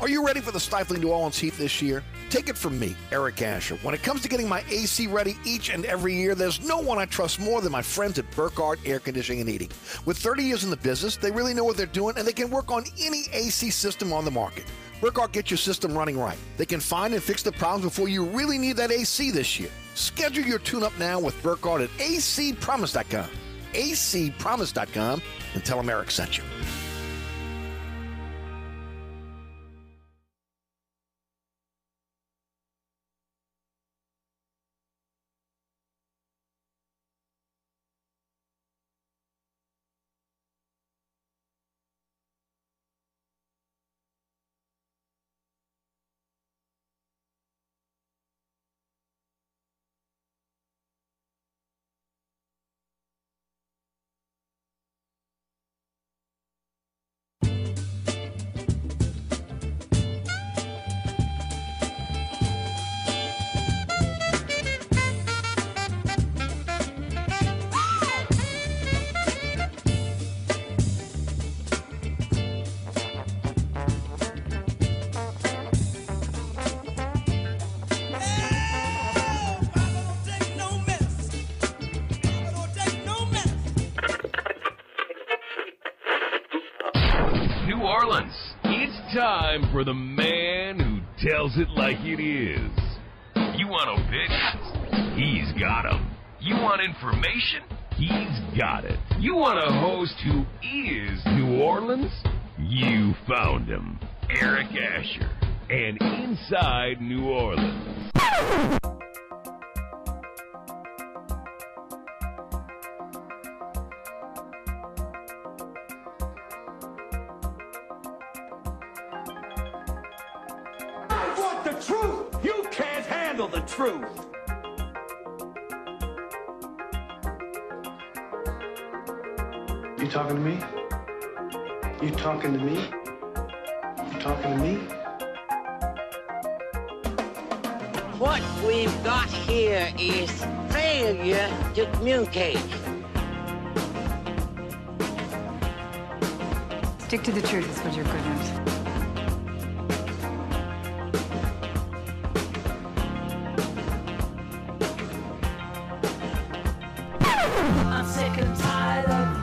Are you ready for the stifling New Orleans heat this year? Take it from me, Eric Asher. When it comes to getting my AC ready each and every year, there's no one I trust more than my friends at Burkhardt Air Conditioning and Heating. With 30 years in the business, they really know what they're doing and they can work on any AC system on the market. Burkhardt gets your system running right. They can find and fix the problems before you really need that AC this year. Schedule your tune up now with Burkhardt at acpromise.com. acpromise.com and tell them Eric sent you. Communicate. Stick to the truth is what you're good at. I'm sick and tired of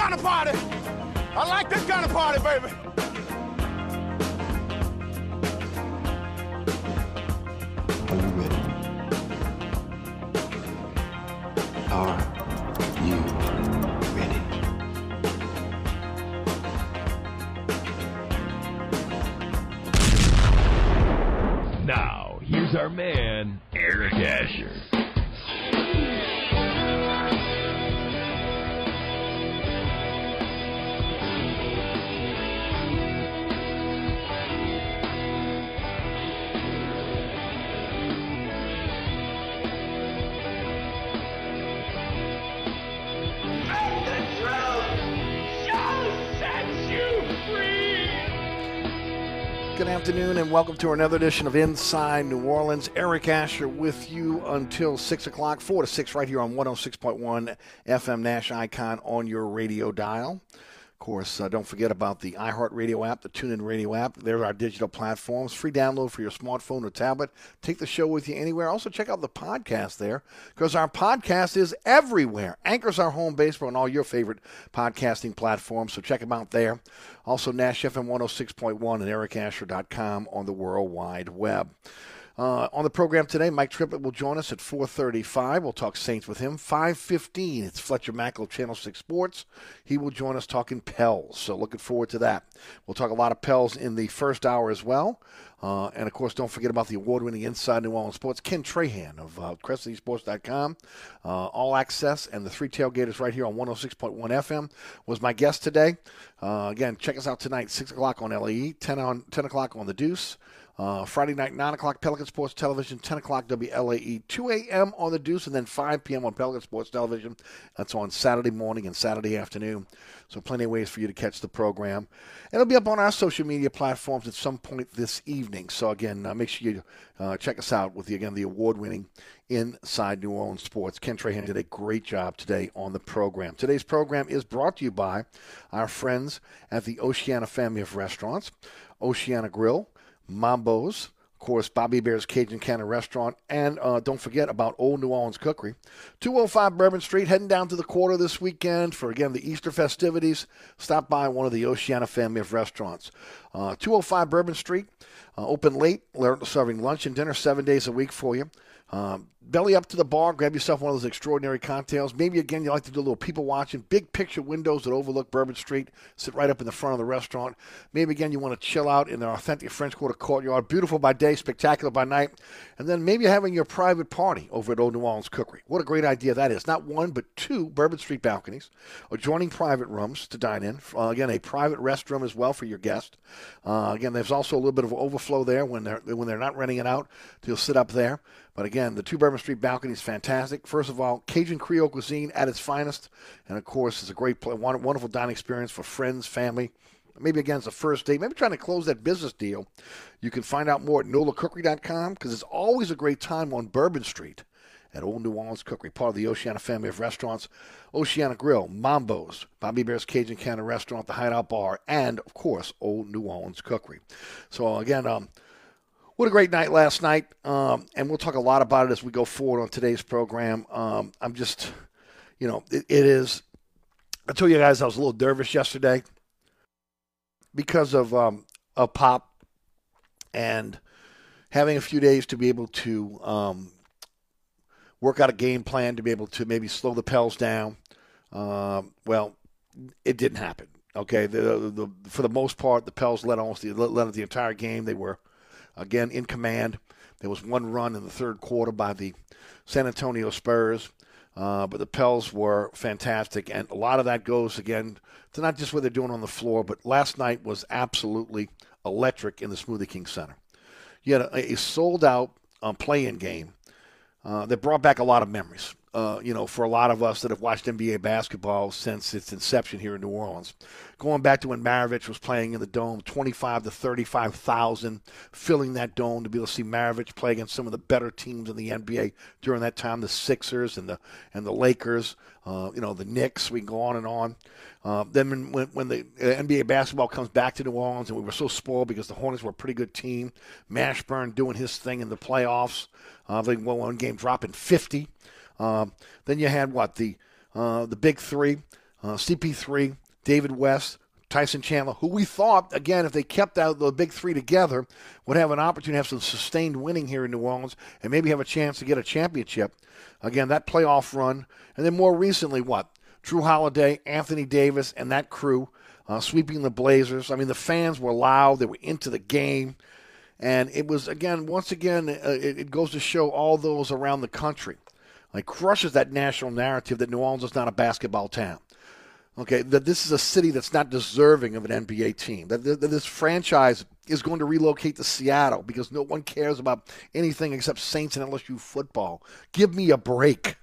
kind of party. I like this kind of party, baby. Afternoon and welcome to another edition of Inside New Orleans. Eric Asher with you until 6 o'clock, 4 to 6 right here on 106.1 FM Nash Icon on your radio dial. Course, uh, don't forget about the iHeartRadio app, the TuneIn Radio app. They're our digital platforms. Free download for your smartphone or tablet. Take the show with you anywhere. Also, check out the podcast there because our podcast is everywhere. Anchors our home base on all your favorite podcasting platforms, so check them out there. Also, Nash FM 106.1 and ericasher.com on the World Wide Web. Uh, on the program today, Mike Triplett will join us at 4:35. We'll talk Saints with him. 5:15, it's Fletcher Mackel, Channel Six Sports. He will join us talking Pels. So looking forward to that. We'll talk a lot of Pels in the first hour as well. Uh, and of course, don't forget about the award-winning Inside New Orleans Sports, Ken Trahan of uh, uh, All Access, and the Three Tailgaters right here on 106.1 FM was my guest today. Uh, again, check us out tonight, six o'clock on LAE, 10 on 10 o'clock on the Deuce. Uh, Friday night, 9 o'clock, Pelican Sports Television, 10 o'clock, WLAE, 2 a.m. on the Deuce, and then 5 p.m. on Pelican Sports Television. That's on Saturday morning and Saturday afternoon. So, plenty of ways for you to catch the program. It'll be up on our social media platforms at some point this evening. So, again, uh, make sure you uh, check us out with, the, again, the award winning Inside New Orleans Sports. Ken Trahan did a great job today on the program. Today's program is brought to you by our friends at the Oceana family of restaurants, Oceana Grill. Mambo's, of course, Bobby Hebert's Cajun Cannon Restaurant, and uh, don't forget about Old New Orleans Cookery. 205 Bourbon Street, heading down to the quarter this weekend for, again, the Easter festivities. Stop by one of the Oceana family of restaurants. Uh, 205 Bourbon Street, uh, open late, serving lunch and dinner seven days a week for you. Um, belly up to the bar, grab yourself one of those extraordinary cocktails. Maybe again you like to do a little people watching. Big picture windows that overlook Bourbon Street, sit right up in the front of the restaurant. Maybe again you want to chill out in their authentic French Quarter courtyard. Beautiful by day, spectacular by night. And then maybe having your private party over at Old New Orleans Cookery. What a great idea that is. Not one, but two Bourbon Street balconies, adjoining private rooms to dine in. Uh, again, a private restroom as well for your guest. Uh, again, there's also a little bit of overflow there when they're when they're not renting it out. You'll sit up there. But again, the two Bourbon Street balcony is fantastic. First of all, Cajun Creole cuisine at its finest, and of course, it's a great, wonderful dining experience for friends, family. Maybe again, it's a first date. Maybe trying to close that business deal. You can find out more at NOLACookery.com because it's always a great time on Bourbon Street at Old New Orleans Cookery, part of the Oceana family of restaurants. Oceana Grill, Mambo's, Bobby Hebert's Cajun Cannon Restaurant, the Hideout Bar, and of course, Old New Orleans Cookery. So again, um, what a great night last night, um, and we'll talk a lot about it as we go forward on today's program. Um, I'm just, you know, it, it is. I told you guys I was a little nervous yesterday because of um, of pop and having a few days to be able to um, work out a game plan to be able to maybe slow the Pels down. Um, well, it didn't happen. Okay, the, the, the, for the most part, the Pels led almost the, led the entire game. They were again in command. There was one run in the third quarter by the San Antonio Spurs, uh, but the Pels were fantastic, and a lot of that goes again to not just what they're doing on the floor, but last night was absolutely electric in the Smoothie King Center. You had a, a sold out um, play-in game uh, that brought back a lot of memories uh, you know, for a lot of us that have watched NBA basketball since its inception here in New Orleans. Going back to when Maravich was playing in the dome, 25 to 35,000, filling that dome to be able to see Maravich play against some of the better teams in the NBA during that time, the Sixers and the and the Lakers, uh, you know, the Knicks. We go on and on. Uh, then when, when the NBA basketball comes back to New Orleans, and we were so spoiled because the Hornets were a pretty good team. Mashburn doing his thing in the playoffs. Uh, they won one game dropping 50. Um, then you had what the uh, the big three, uh, CP3, David West, Tyson Chandler, who we thought again if they kept out the big three together would have an opportunity to have some sustained winning here in New Orleans and maybe have a chance to get a championship. Again, that playoff run, and then more recently, what Jrue Holiday, Anthony Davis, and that crew uh, sweeping the Blazers. I mean, the fans were loud; they were into the game. And it was, again, once again, uh, it, it goes to show all those around the country like crushes that national narrative that New Orleans is not a basketball town. Okay, that this is a city that's not deserving of an NBA team. That, that, this franchise is going to relocate to Seattle because no one cares about anything except Saints and LSU football. Give me a break.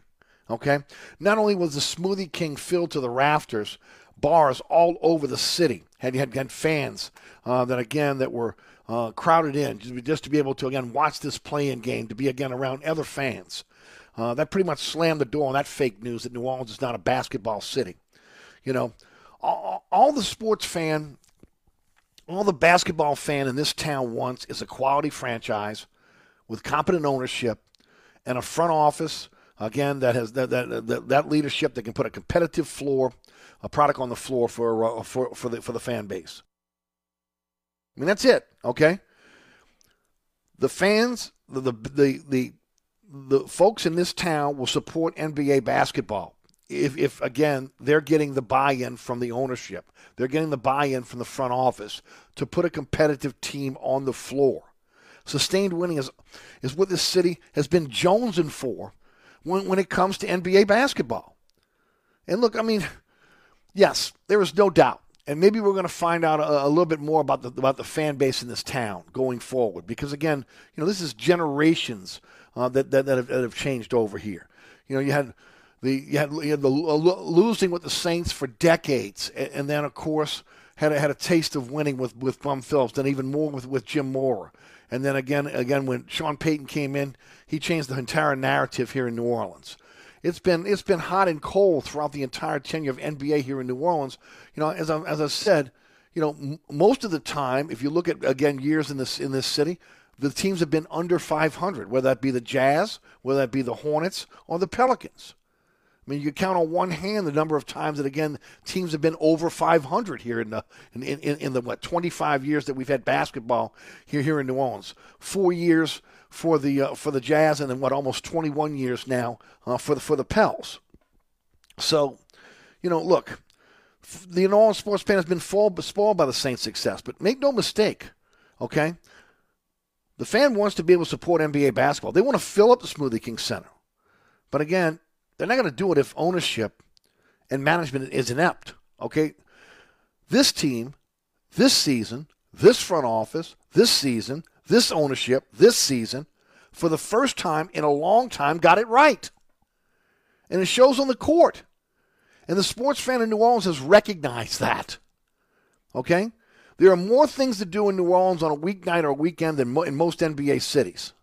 Okay? Not only was the Smoothie King filled to the rafters, bars all over the city had had, had fans uh, that again that were uh, crowded in just, just to be able to again watch this playing game, to be again around other fans. Uh, that pretty much slammed the door on that fake news that New Orleans is not a basketball city. You know, all, all the sports fan, all the basketball fan in this town wants is a quality franchise with competent ownership and a front office again that has that that, that, that leadership that can put a competitive floor, a product on the floor for uh, for for the for the fan base. I mean that's it. Okay the fans, the the the the, the folks in this town will support NBA basketball if, if again they're getting the buy-in from the ownership, they're getting the buy-in from the front office to put a competitive team on the floor. Sustained winning is is what this city has been jonesing for when when it comes to NBA basketball. And look, I mean, yes, there is no doubt and maybe we're going to find out a, a, little bit more about the about the fan base in this town going forward. Because again, you know, this is generations uh, that, that that have, that have changed over here. You know, you had the you had, you had the uh, losing with the Saints for decades, and, and then of course had a, had a taste of winning with with Bum Phillips, then even more with with Jim Mora, and then again again when Sean Payton came in, he changed the entire narrative here in New Orleans. It's been it's been hot and cold throughout the entire tenure of NBA here in New Orleans. You know, as I, as I said, you know, m- most of the time, if you look at again years in this in this city, the teams have been under 500, whether that be the Jazz, whether that be the Hornets, or the Pelicans. I mean, you count on one hand the number of times that again teams have been over 500 here in the in, in, in the what 25 years that we've had basketball here here in New Orleans. Four years for the uh, for the Jazz, and then what almost 21 years now uh, for the for the Pels. So, you know, look, the New Orleans sports fan has been spoiled by the Saints' success, but make no mistake, okay. The fan wants to be able to support NBA basketball. They want to fill up the Smoothie King Center. But again, they're not going to do it if ownership and management is inept. Okay? This team, this season, this front office, this season, this ownership, this season, for the first time in a long time, got it right. And it shows on the court. And the sports fan in New Orleans has recognized that. Okay? There are more things to do in New Orleans on a weeknight or a weekend than in most NBA cities.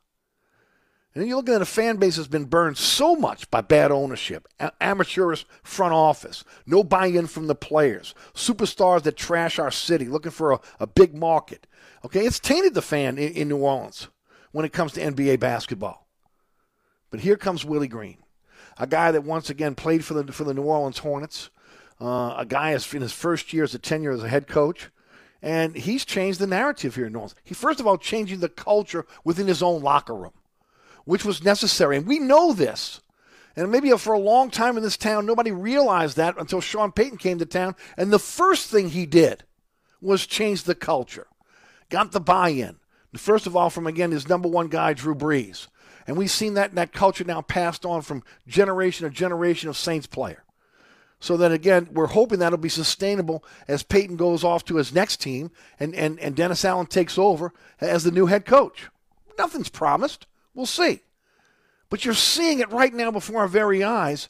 And then you're looking at a fan base that's been burned so much by bad ownership, amateurish front office, no buy in from the players, superstars that trash our city looking for a, a big market. Okay, it's tainted the fan in, in New Orleans when it comes to NBA basketball. But here comes Willie Green, a guy that once again played for the, for the New Orleans Hornets, uh, a guy in his first year as a tenure as a head coach. And he's changed the narrative here in New Orleans. He, first of all, changing the culture within his own locker room which was necessary. And we know this. And maybe for a long time in this town, nobody realized that until Sean Payton came to town. And the first thing he did was change the culture, got the buy in. First of all, from again his number one guy, Drew Brees. And we've seen that, that culture now passed on from generation to generation of Saints player. So then again, we're hoping that'll be sustainable as Payton goes off to his next team and, and, and Dennis Allen takes over as the new head coach. Nothing's promised. We'll see. But you're seeing it right now before our very eyes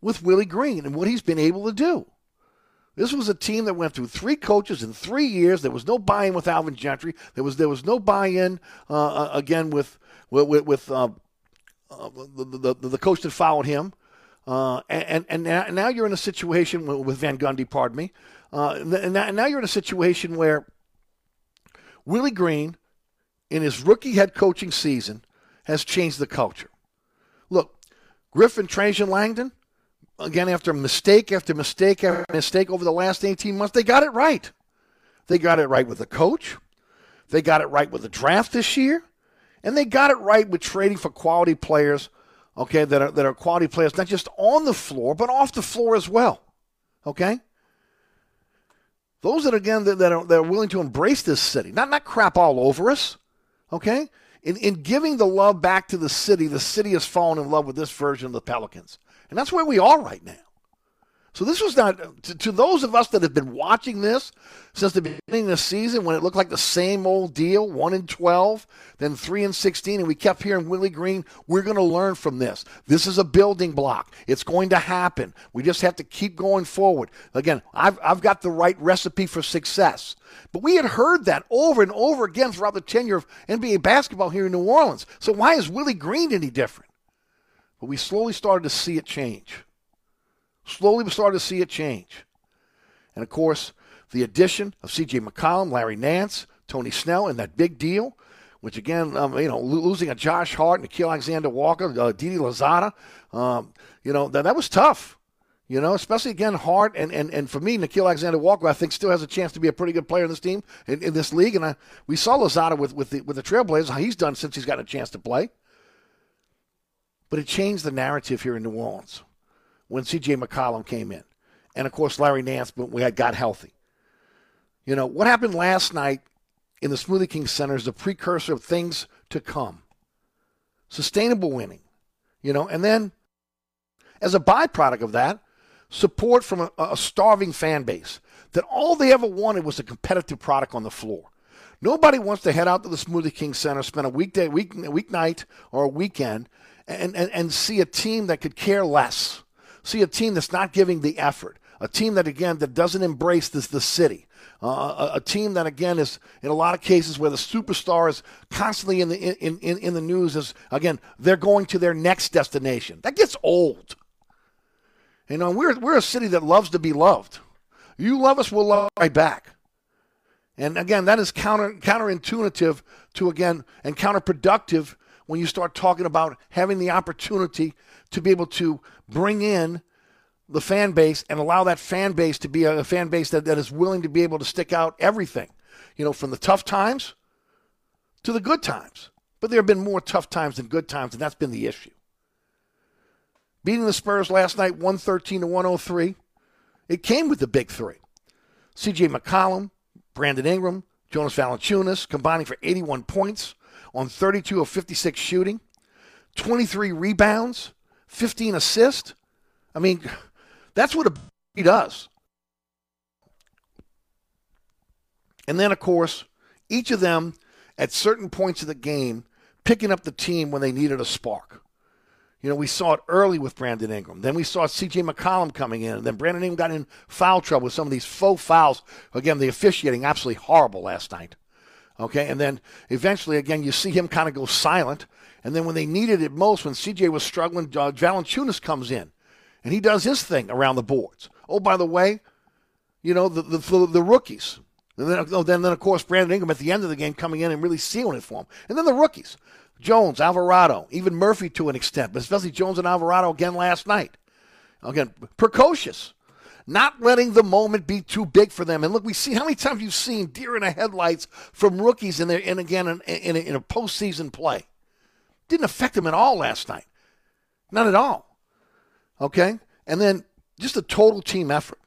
with Willie Green and what he's been able to do. This was a team that went through three coaches in three years. There was no buy-in with Alvin Gentry. There was there was no buy-in uh, uh again with with, with uh, uh, the, the, the coach that followed him. Uh, and and now, now, you're in a situation with Van Gundy, pardon me. Uh, and now you're in a situation where Willie Green, in his rookie head coaching season, has changed the culture. Look, Griffin, Trajan Langdon, again, after mistake after mistake after mistake over the last 18 months, they got it right. They got it right with the coach. They got it right with the draft this year. And they got it right with trading for quality players, okay, that are, that are quality players, not just on the floor, but off the floor as well. Okay? Those that, again, that, that, are, that are willing to embrace this city, not, not crap all over us. Okay? in, in giving the love back to the city, the city has fallen in love with this version of the Pelicans. And that's where we are right now. So this was not to, to, those of us that have been watching this since the beginning of the season when it looked like the same old deal, one in twelve, then three and sixteen, and we kept hearing Willie Green. We're going to learn from this. This is a building block. It's going to happen. We just have to keep going forward. Again, I've I've got the right recipe for success. But we had heard that over and over again throughout the tenure of NBA basketball here in New Orleans. So why is Willie Green any different? But we slowly started to see it change. Slowly, we started to see it change. And of course, the addition of C.J. McCollum, Larry Nance, Tony Snell, and that big deal, which again, um, you know, losing a Josh Hart, Nickeil Alexander Walker, uh, Didi Louzada, um, you know, that, that was tough. You know, especially again, Hart and, and, and for me, Nickeil Alexander Walker, I think still has a chance to be a pretty good player in this team in, in this league. And I, we saw Louzada with with the with the Trailblazers how he's done since he's gotten a chance to play. But it changed the narrative here in New Orleans when C.J. McCollum came in, and of course Larry Nance when we had got healthy. You know what happened last night in the Smoothie King Center is the precursor of things to come. Sustainable winning, you know, and then as a byproduct of that support from a, a starving fan base that all they ever wanted was a competitive product on the floor. Nobody wants to head out to the Smoothie King Center, spend a weekday, week, weeknight, or a weekend, and, and, and see a team that could care less. See a team that's not giving the effort. A team that, again, that doesn't embrace this, the city. Uh, a, a, team that, again, is in a lot of cases where the superstar is constantly in the, in, in, in the news is, again, they're going to their next destination. That gets old. You know, we're, we're a city that loves to be loved. You love us, we'll love right back. And again, that is counter counterintuitive to again and counterproductive when you start talking about having the opportunity to be able to bring in the fan base and allow that fan base to be a, fan base that, that is willing to be able to stick out everything, you know, from the tough times to the good times. But there have been more tough times than good times, and that's been the issue beating the Spurs last night 113 to 103. It came with the big three. CJ McCollum, Brandon Ingram, Jonas Valanciunas combining for 81 points on 32 of 56 shooting, 23 rebounds, 15 assists. I mean, that's what a does. And then, of course, each of them at certain points of the game picking up the team when they needed a spark. You know, we saw it early with Brandon Ingram. Then we saw C.J. McCollum coming in. And then Brandon Ingram got in foul trouble with some of these faux fouls. Again, the officiating absolutely horrible last night. Okay, and then eventually, again, you see him kind of go silent. And then when they needed it most, when CJ was struggling, uh, comes in, and he does his thing around the boards. Oh, by the way, you know the the, the rookies. And then, oh, then, then, of course, Brandon Ingram at the end of the game coming in and really sealing it for him. And then the rookies. Jones, Alvarado, even Murphy to an extent, but especially Jones and Alvarado again last night. Again, precocious, not letting the moment be too big for them. And look, we see how many times you've seen deer in the headlights from rookies in there, and again in, in, a, in a postseason play. Didn't affect them at all last night, not at all. Okay, and then just a total team effort.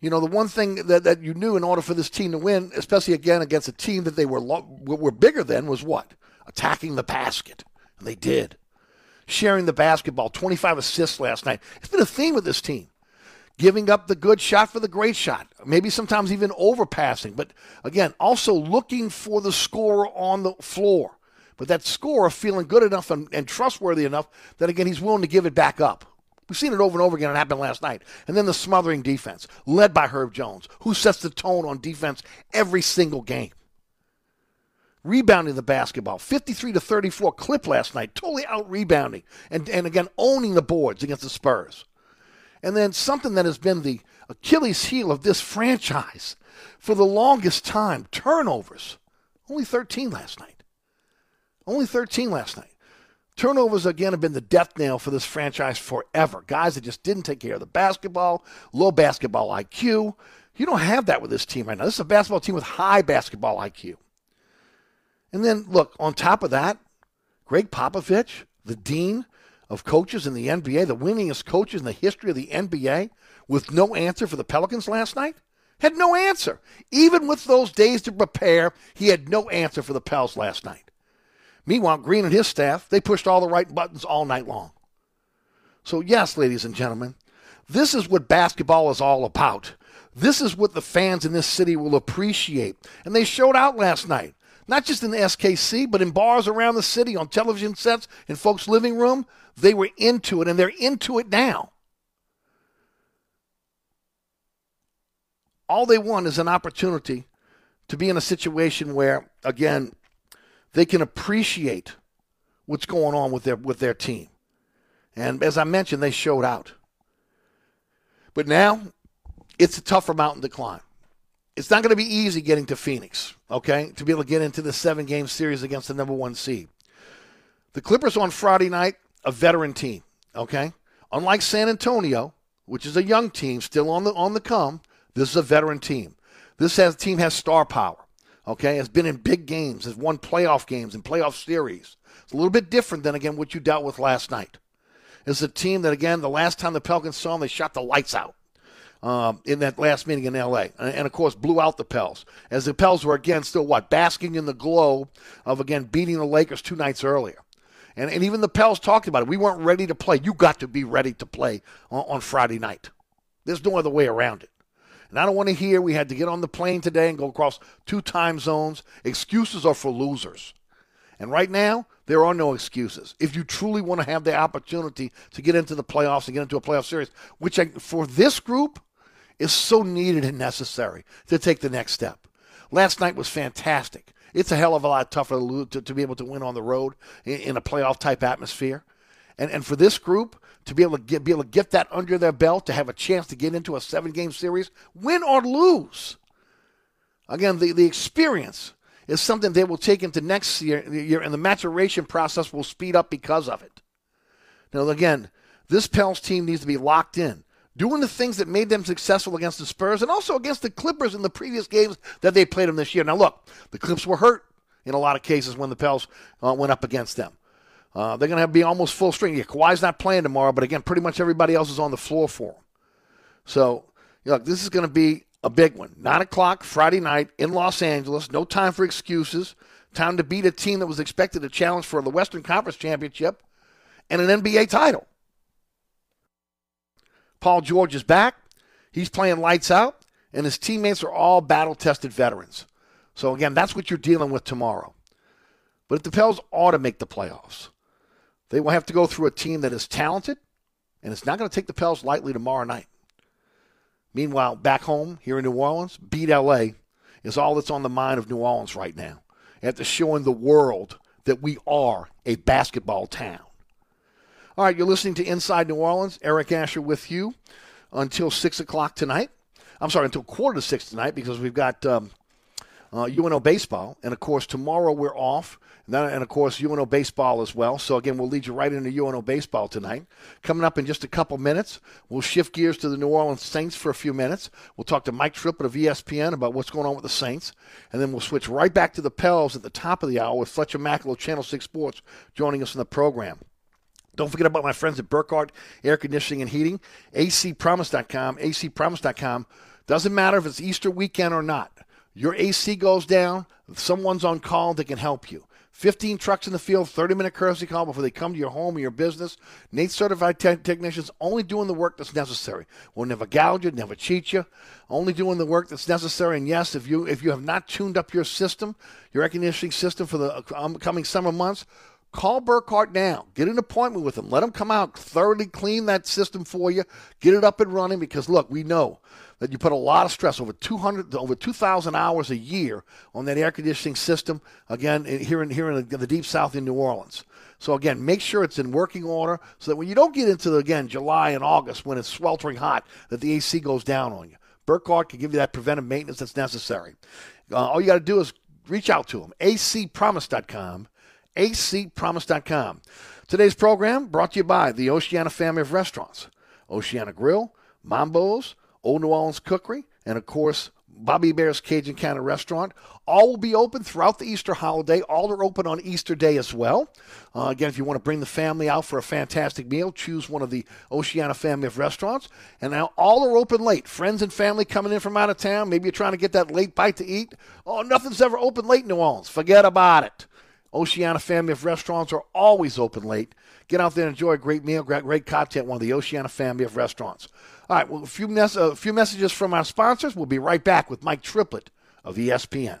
You know, the one thing that, that you knew in order for this team to win, especially again against a team that they were lo- were bigger than, was what attacking the basket. And they did. Sharing the basketball, 25 assists last night. It's been a theme with this team. Giving up the good shot for the great shot. Maybe sometimes even overpassing. But again, also looking for the scorer on the floor. But that scorer feeling good enough and, and trustworthy enough that, again, he's willing to give it back up. We've seen it over and over again. It happened last night. And then the smothering defense, led by Herb Jones, who sets the tone on defense every single game rebounding the basketball. 53 to 34 clip last night, totally out rebounding and, and again owning the boards against the Spurs. And then something that has been the Achilles heel of this franchise for the longest time turnovers. Only 13 last night. Only 13 last night. Turnovers, again, have been the death nail for this franchise forever. Guys that just didn't take care of the basketball, low basketball IQ. You don't have that with this team right now. This is a basketball team with high basketball IQ. And then, look, on top of that, Gregg Popovich, the dean of coaches in the NBA, the winningest coaches in the history of the NBA, with no answer for the Pelicans last night? Had no answer. Even with those days to prepare, he had no answer for the Pels last night. Meanwhile, Green and his staff, they pushed all the right buttons all night long. So, yes, ladies and gentlemen, this is what basketball is all about. This is what the fans in this city will appreciate. And they showed out last night not just in the SKC, but in bars around the city, on television sets, in folks' living room. They were into it, and they're into it now. All they want is an opportunity to be in a situation where, again, they can appreciate what's going on with their with their team. And as I mentioned, they showed out. But now it's a tougher mountain to climb it's not going to be easy getting to Phoenix, okay, to be able to get into the seven game series against the number one seed. The Clippers on Friday night, a veteran team, okay? Unlike San Antonio, which is a young team still on the on the come. This is a veteran team. This has team has star power. Okay, has been in big games, has won playoff games and playoff series. It's a little bit different than again what you dealt with last night. It's a team that again the last time the Pelicans saw them, they shot the lights out. Um, in that last meeting in L.A. And, of course blew out the Pels as the Pels were again still what basking in the glow of again beating the Lakers two nights earlier. And, and even the Pels talked about it. We weren't ready to play. You got to be ready to play on, on Friday night. There's no other way around it. And I don't want to hear we had to get on the plane today and go across two time zones. Excuses are for losers. And right now, there are no excuses. If you truly want to have the opportunity to get into the playoffs and get into a playoff series, which I, for this group is so needed and necessary to take the next step. Last night was fantastic. It's a hell of a lot tougher to, to, to be able to win on the road in, in a playoff type atmosphere. And, and for this group to be able to get, be able to get that under their belt, to have a chance to get into a seven game series, win or lose. Again, the, the experience is something they will take into next year, year, and the maturation process will speed up because of it. Now, again, this Pels team needs to be locked in, doing the things that made them successful against the Spurs and also against the Clippers in the previous games that they played them this year. Now, look, the Clips were hurt in a lot of cases when the Pels uh, went up against them. Uh, they're going to be almost full string. Yeah, Kawhi's not playing tomorrow, but again, pretty much everybody else is on the floor for him. So, look, this is going to be a big one. 9 o'clock Friday night in Los Angeles. No time for excuses. Time to beat a team that was expected to challenge for the Western Conference Championship and an NBA title. Paul George is back. He's playing lights out, and his teammates are all battle tested veterans. So, again, that's what you're dealing with tomorrow. But if the Pels ought to make the playoffs, they will have to go through a team that is talented, and it's not going to take the Pels lightly tomorrow night. Meanwhile, back home here in New Orleans, beat LA is all that's on the mind of New Orleans right now. After showing the world that we are a basketball town. All right, you're listening to Inside New Orleans. Eric Asher with you until 6 o'clock tonight. I'm sorry, until quarter to 6 tonight because we've got um, uh, UNO baseball. And of course, tomorrow we're off. And, then, and of course, UNO baseball as well. So again, we'll lead you right into UNO baseball tonight. Coming up in just a couple minutes, we'll shift gears to the New Orleans Saints for a few minutes. We'll talk to Mike Triplett of ESPN about what's going on with the Saints. And then we'll switch right back to the Pels at the top of the hour with Fletcher Mackel of Channel 6 Sports joining us in the program. Don't forget about my friends at Burkhardt Air Conditioning and Heating, acpromise.com, acpromise.com. Doesn't matter if it's Easter weekend or not. Your AC goes down, someone's on call that can help you. 15 trucks in the field, 30 minute courtesy call before they come to your home or your business. Nate certified te- technicians only doing the work that's necessary. We'll never gouge you, never cheat you. Only doing the work that's necessary. And yes, if you if you have not tuned up your system, your air conditioning system for the uh, um, upcoming summer months, call Burkhardt now. Get an appointment with them. Let them come out, thoroughly clean that system for you. Get it up and running because look, we know that you put a lot of stress over 200 over 2,000 hours a year on that air conditioning system. Again, here in here in the, deep south in New Orleans. So again, make sure it's in working order so that when you don't get into again July and August when it's sweltering hot, that the AC goes down on you. Burkhardt can give you that preventive maintenance that's necessary. Uh, all you got to do is reach out to them. acpromise.com. acpromise.com. Today's program brought to you by the Oceana family of restaurants. Oceana Grill, Mambo's, Old New Orleans Cookery, and of course, Bobby Hebert's Cajun Cannon Restaurant. All will be open throughout the Easter holiday. All are open on Easter Day as well. Uh, again, if you want to bring the family out for a fantastic meal, choose one of the Oceana family of restaurants. And now all are open late. Friends and family coming in from out of town. Maybe you're trying to get that late bite to eat. Oh, nothing's ever open late in New Orleans. Forget about it. Oceana family of restaurants are always open late. Get out there and enjoy a great meal, great, cocktail at one of the Oceana family of restaurants. All right, well, a few, mes- a few messages from our sponsors. We'll be right back with Mike Triplett of ESPN.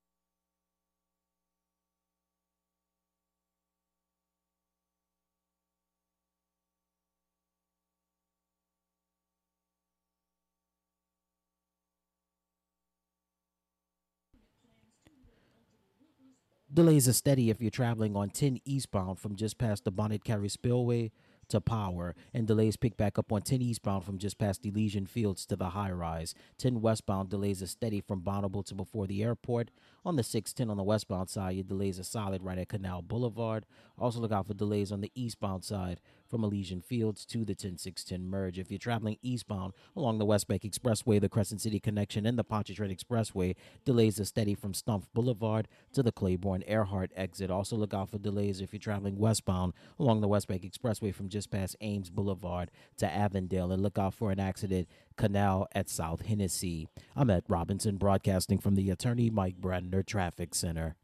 Delays are steady if you're traveling on 10 eastbound from just past the Bonnet Carré Spillway to Power, and delays pick back up on 10 eastbound from just past Elysian Fields to the high rise. 10 westbound delays are steady from Bonneville to before the airport. On the 610 on the westbound side, your delays are solid right at Canal Boulevard. Also, look out for delays on the eastbound side from Elysian Fields to the 10610 merge. If you're traveling eastbound along the West Bank Expressway, the Crescent City Connection, and the Pontchartrain Expressway, delays are steady from Stumpf Boulevard to the Claiborne Earhart exit. Also, look out for delays if you're traveling westbound along the West Bank Expressway from just past Ames Boulevard to Avondale. And look out for an accident canal at South Hennessy. I'm at Robinson, broadcasting from the Attorney Mike Brandner Traffic Center.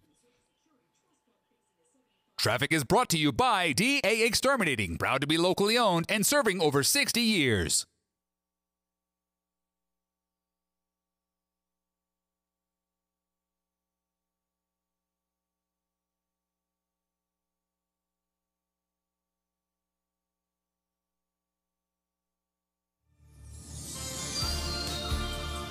Traffic is brought to you by DA Exterminating, proud to be locally owned and serving over 60 years.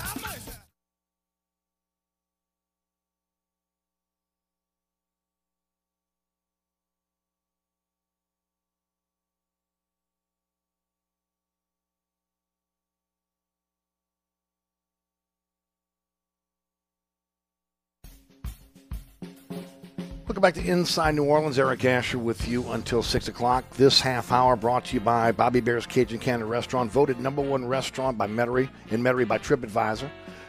I'm a- Welcome back to Inside New Orleans. Eric Asher with you until 6 o'clock. This half hour brought to you by Bobby Hebert's Cajun Cannon Restaurant, voted number one restaurant by Metairie, in Metairie by TripAdvisor.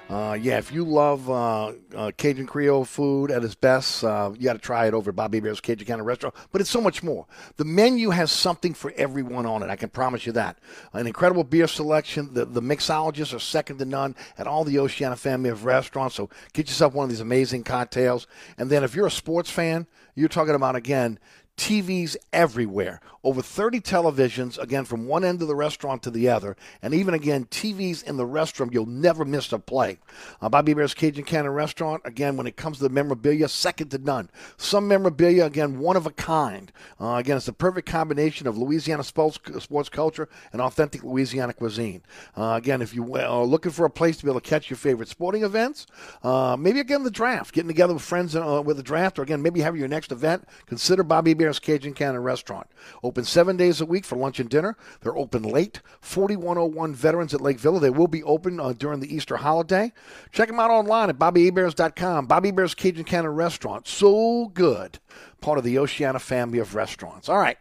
Uh, yeah, if you love uh, uh, Cajun Creole food at its best, uh, you got to try it over at Bobby Hebert's Cajun Cannon Restaurant. But it's so much more. The menu has something for everyone on it. I can promise you that. An incredible beer selection. The, the mixologists are second to none at all the Oceana family of restaurants. So get yourself one of these amazing cocktails. And then if you're a sports fan, you're talking about again. TVs everywhere. Over 30 televisions, again, from one end of the restaurant to the other. And even again, TVs in the restroom. You'll never miss a play. Uh, Bobby Hebert's Cajun Cannon Restaurant, again, when it comes to the memorabilia, second to none. Some memorabilia, again, one of a kind. Uh, again, it's the perfect combination of Louisiana sports, sports culture and authentic Louisiana cuisine. Uh, again, if you are looking for a place to be able to catch your favorite sporting events, uh, maybe again the draft, getting together with friends uh, with the draft, or again, maybe having your next event, consider Bobby Hebert Cajun Cannon Restaurant. Open seven days a week for lunch and dinner. They're open late. 4101 Veterans at Lake Villa. They will be open uh, during the Easter holiday. Check them out online at BobbyHeberts.com. Bobby Heberts Cajun Cannon Restaurant. So good. Part of the Oceana family of restaurants. All right.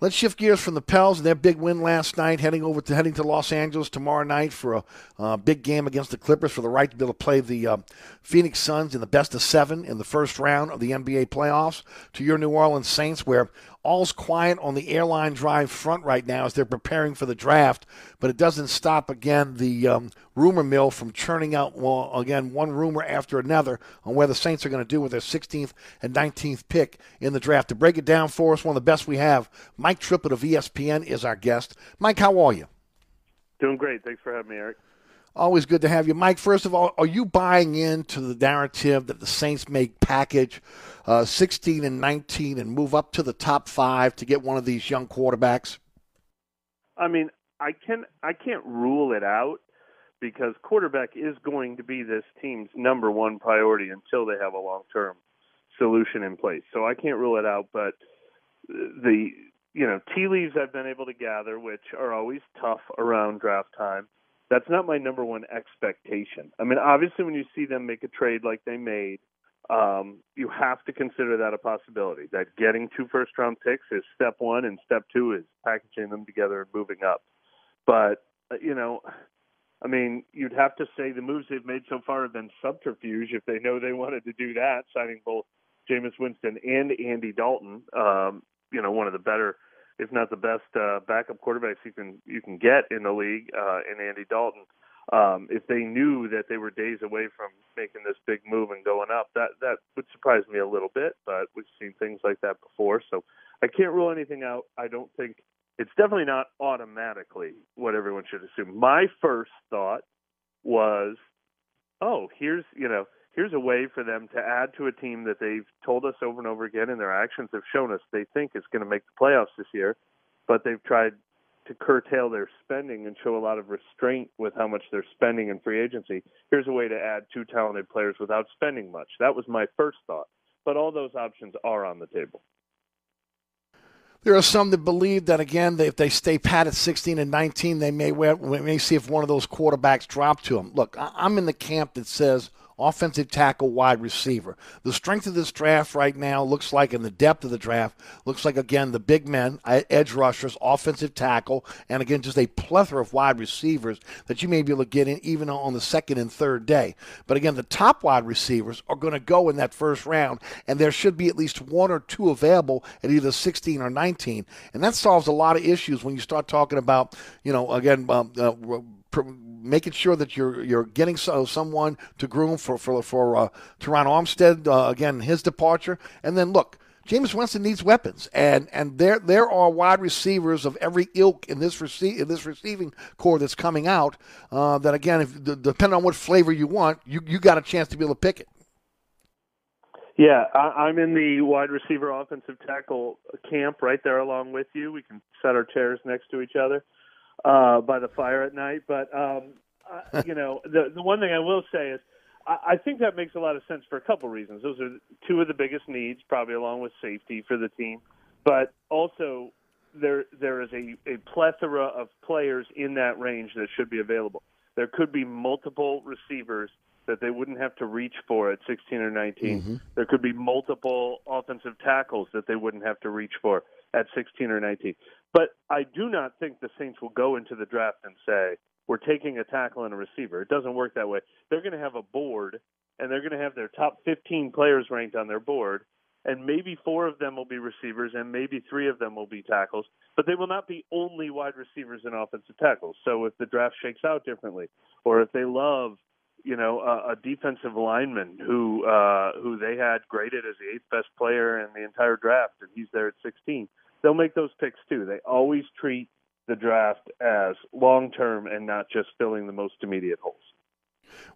Let's shift gears from the Pels and their big win last night, heading over to heading to Los Angeles tomorrow night for a uh, big game against the Clippers for the right to be able to play the uh, Phoenix Suns in the best of seven in the first round of the NBA playoffs. To your New Orleans Saints, where all's quiet on the airline drive front right now as they're preparing for the draft, but it doesn't stop again the um, rumor mill from churning out well, again one rumor after another on where the Saints are going to do with their 16th and 19th pick in the draft. To break it down for us, one of the best we have, Mike Triplett of ESPN is our guest. Mike, how are you? Doing great. Thanks for having me, Eric. Always good to have you, Mike. First of all, are you buying into the narrative that the Saints make package uh, 16 and 19 and move up to the top five to get one of these young quarterbacks? I mean, I can I can't rule it out because quarterback is going to be this team's number one priority until they have a long term solution in place. So I can't rule it out, but the you know tea leaves I've been able to gather, which are always tough around draft time that's not my number one expectation. I mean, obviously, when you see them make a trade like they made, um, you have to consider that a possibility. That getting two first round picks is step one, and step two is packaging them together and moving up. But, uh, you know, I mean, you'd have to say the moves they've made so far have been subterfuge if they know they wanted to do that, signing both Jameis Winston and Andy Dalton, um, you know, one of the better if not the best uh, backup quarterbacks you can you can get in the league uh, in Andy Dalton. Um, if they knew that they were days away from making this big move and going up, that that would surprise me a little bit. But we've seen things like that before, so I can't rule anything out. I don't think it's definitely not automatically what everyone should assume. My first thought was, oh, here's you know here's a way for them to add to a team that they've told us over and over again, and their actions have shown us they think is going to make the playoffs this year, but they've tried to curtail their spending and show a lot of restraint with how much they're spending in free agency. Here's a way to add two talented players without spending much. That was my first thought. But all those options are on the table. There are some that believe that again, if they stay pat at 16 and 19, they may we may see if one of those quarterbacks drop to them. Look, I'm in the camp that says offensive tackle, wide receiver. The strength of this draft right now looks like, in the depth of the draft, looks like, again, the big men, edge rushers, offensive tackle, and again, just a plethora of wide receivers that you may be able to get in even on the second and third day. But again, the top wide receivers are going to go in that first round, and there should be at least one or two available at either 16 or 19. And that solves a lot of issues when you start talking about, you know, again, um, uh, making sure that you're you're getting so, someone to groom for for for uh, Armstead uh, again his departure, and then look. Jameis Winston needs weapons, and and there there are wide receivers of every ilk in this rece- in this receiving core that's coming out. Uh, that again, if depending on what flavor you want, you you got a chance to be able to pick it. Yeah, I, I'm in the wide receiver offensive tackle camp right there along with you. We can set our chairs next to each other uh, by the fire at night. But um, uh, you know, the the one thing I will say is, I, I think that makes a lot of sense for a couple reasons. Those are two of the biggest needs, probably along with safety for the team, but also there there is a, a plethora of players in that range that should be available. There could be multiple receivers that they wouldn't have to reach for at 16 or 19. Mm-hmm. There could be multiple offensive tackles that they wouldn't have to reach for at 16 or 19. But I do not think the Saints will go into the draft and say, we're taking a tackle and a receiver. It doesn't work that way. They're going to have a board, and they're going to have their top 15 players ranked on their board, and maybe four of them will be receivers, and maybe three of them will be tackles, but they will not be only wide receivers and offensive tackles. So if the draft shakes out differently, or if they love you know, a, a defensive lineman who uh, who they had graded as the eighth best player in the entire draft, and he's there at 16. They'll make those picks too. They always treat the draft as long term and not just filling the most immediate holes.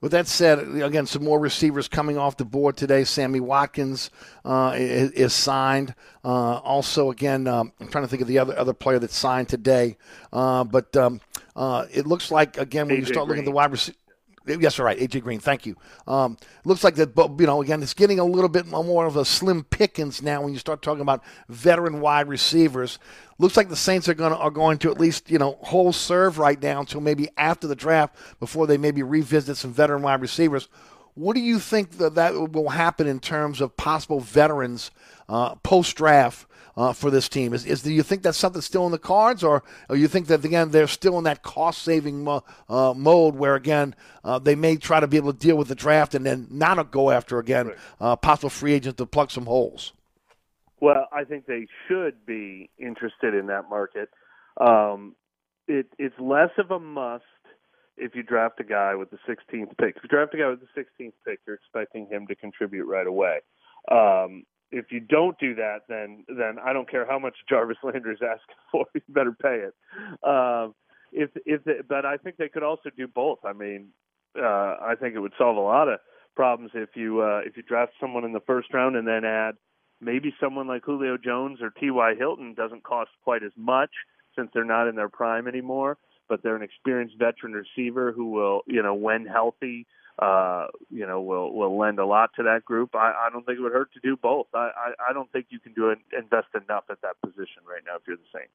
With that said, again, some more receivers coming off the board today. Sammy Watkins uh, is, is, signed. Uh, also, again, um, I'm trying to think of the other other player that signed today. Uh, but um, uh, it looks like again when AJ you start Green. looking at the wide receiver. Yes, all right. AJ Green, thank you. Um, looks like that, but you know, again, it's getting a little bit more of a slim pickings now when you start talking about veteran wide receivers. Looks like the Saints are going are going to at least you know hold serve right now until maybe after the draft before they maybe revisit some veteran wide receivers. What do you think that that will happen in terms of possible veterans uh, post draft uh, for this team? Is, is do you think that's something still in the cards, or, or you think that again they're still in that cost saving mo- uh, mode where again uh, they may try to be able to deal with the draft and then not go after again Right. uh, possible free agents to plug some holes? Well, I think they should be interested in that market. Um, it, it's less of a must if you draft a guy with the 16th pick. If you draft a guy with the 16th pick, you're expecting him to contribute right away. Um, if you don't do that, then then I don't care how much Jarvis Landry's asking for, you better pay it. Um, if if they, but I think they could also do both. I mean, uh, I think it would solve a lot of problems if you uh, if you draft someone in the first round and then add maybe someone like Julio Jones or T.Y. Hilton doesn't cost quite as much since they're not in their prime anymore, but they're an experienced veteran receiver who will, you know, when healthy, uh, you know, will will lend a lot to that group. I, I don't think it would hurt to do both. I, I, I don't think you can do invest enough at that position right now if you're the Saints.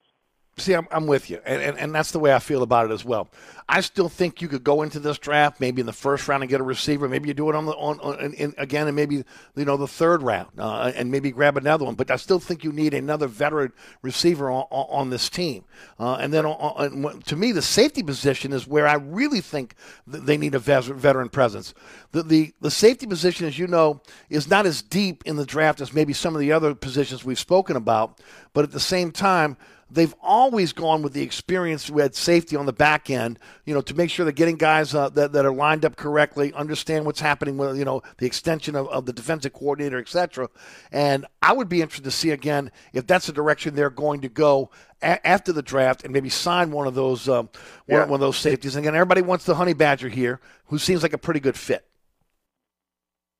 See, I'm, I'm with you, and, and and that's the way I feel about it as well. I still think you could go into this draft maybe in the first round and get a receiver. Maybe you do it on the on, on in, in, again, and maybe you know the third round, uh, and maybe grab another one. But I still think you need another veteran receiver on, on, on this team. Uh, and then on, to me, the safety position is where I really think th- they need a veteran presence. The, the the safety position, as you know, is not as deep in the draft as maybe some of the other positions we've spoken about. But at the same time they've always gone with the experience with safety on the back end, you know, to make sure they're getting guys uh, that, that are lined up correctly, understand what's happening with, you know, the extension of, of the defensive coordinator, et cetera. And I would be interested to see again if that's the direction they're going to go a- after the draft and maybe sign one of those um, one, Yeah. one of those safeties. And again, everybody wants the honey badger here, who seems like a pretty good fit.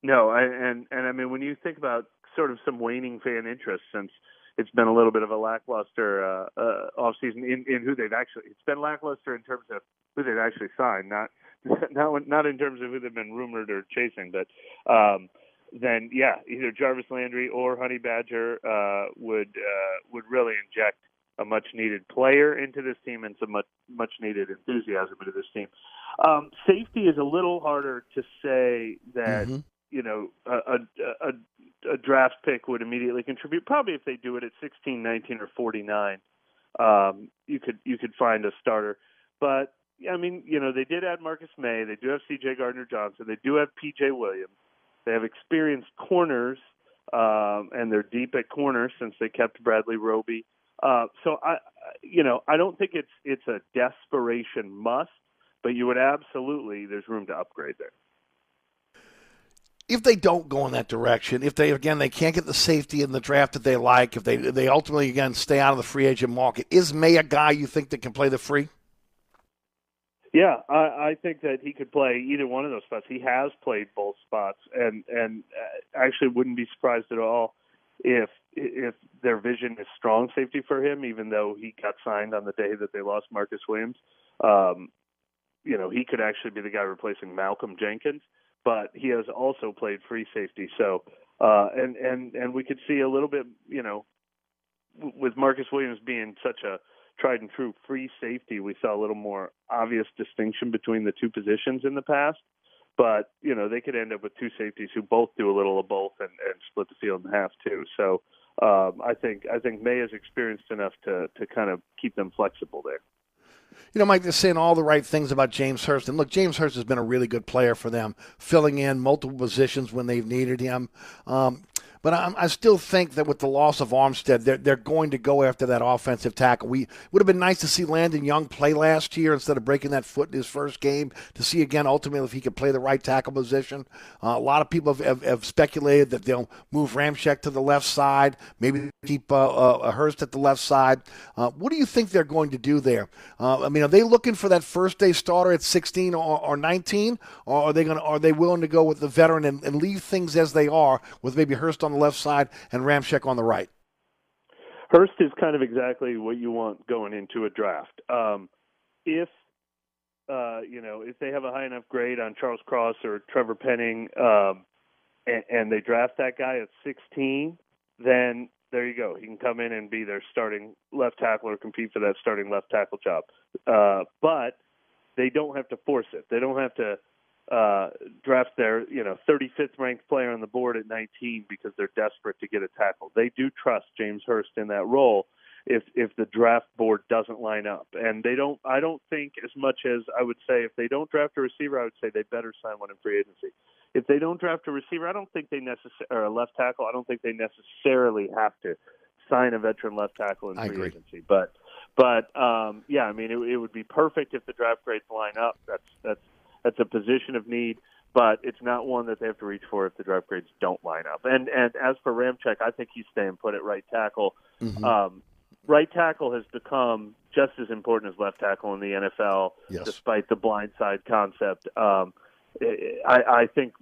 No, I, and and I mean when you think about sort of some waning fan interest since it's been a little bit of a lackluster uh, uh, off season in, in who they've actually it's been lackluster in terms of who they've actually signed, not not not in terms of who they've been rumored or chasing, but um, then yeah, either Jarvis Landry or Honey Badger uh, would uh, would really inject a much needed player into this team and some much much needed enthusiasm into this team. Um, safety is a little harder to say that you know a, a, a, a draft pick would immediately contribute. Probably if they do it at 16, 19, or 49, um, you could you could find a starter. But I mean, you know, they did add Marcus Maye. They do have C.J. Gardner Johnson. They do have P.J. Williams. They have experienced corners, um, and they're deep at corner since they kept Bradley Roby. Uh, so I, you know, I don't think it's it's a desperation must, but you would absolutely there's room to upgrade there. If they don't go in that direction, if they again they can't get the safety in the draft that they like, if they they ultimately again stay out of the free agent market, is Maye a guy you think that can play the free? Yeah, I, I think that he could play either one of those spots. He has played both spots, and and uh, actually wouldn't be surprised at all if if their vision is strong safety for him, even though he got signed on the day that they lost Marcus Williams. Um, you know, he could actually be the guy replacing Malcolm Jenkins, but he has also played free safety. So, uh, and and and we could see a little bit, you know, with Marcus Williams being such a tried and true free safety, we saw a little more obvious distinction between the two positions in the past. But you know, they could end up with two safeties who both do a little of both and, and split the field in half too. So um, I think I think Maye is experienced enough to to kind of keep them flexible there. You know, Mike, they're saying all the right things about James Hurst. And look, James Hurst has been a really good player for them, filling in multiple positions when they've needed him. Um, but I, I still think that with the loss of Armstead, they're, they're going to go after that offensive tackle. We would have been nice to see Landon Young play last year instead of breaking that foot in his first game to see again ultimately if he could play the right tackle position. Uh, a lot of people have, have, have speculated that they'll move Ramczyk to the left side, maybe keep uh, uh, Hurst at the left side. Uh, what do you think they're going to do there? Uh, I mean, are they looking for that first day starter at 16 or, or 19, or are they going? to Are they willing to go with the veteran and, and leave things as they are with maybe Hurst on the left side and Ramczyk on the right? Hurst is kind of exactly what you want going into a draft. Um, if uh, you know, if they have a high enough grade on Charles Cross or Trevor Penning, um, and, and they draft that guy at 16, then there you go. He can come in and be their starting left tackle or compete for that starting left tackle job. Uh, but they don't have to force it. They don't have to uh, draft their you know 35th ranked player on the board at 19 because they're desperate to get a tackle. They do trust James Hurst in that role if if the draft board doesn't line up. And they don't. I don't think as much as I would say if they don't draft a receiver, I would say they better sign one in free agency. If they don't draft a receiver, I don't think they necessarily or a left tackle. I don't think they necessarily have to sign a veteran left tackle in I free agree. agency. But but um, yeah, I mean it, it would be perfect if the draft grades line up. That's that's that's a position of need. But it's not one that they have to reach for if the draft grades don't line up. And and as for Ramczyk, I think he's staying put at right tackle. Mhm. Um, right tackle has become just as important as left tackle in the NFL, Yes. despite the blindside concept. Um, I, I think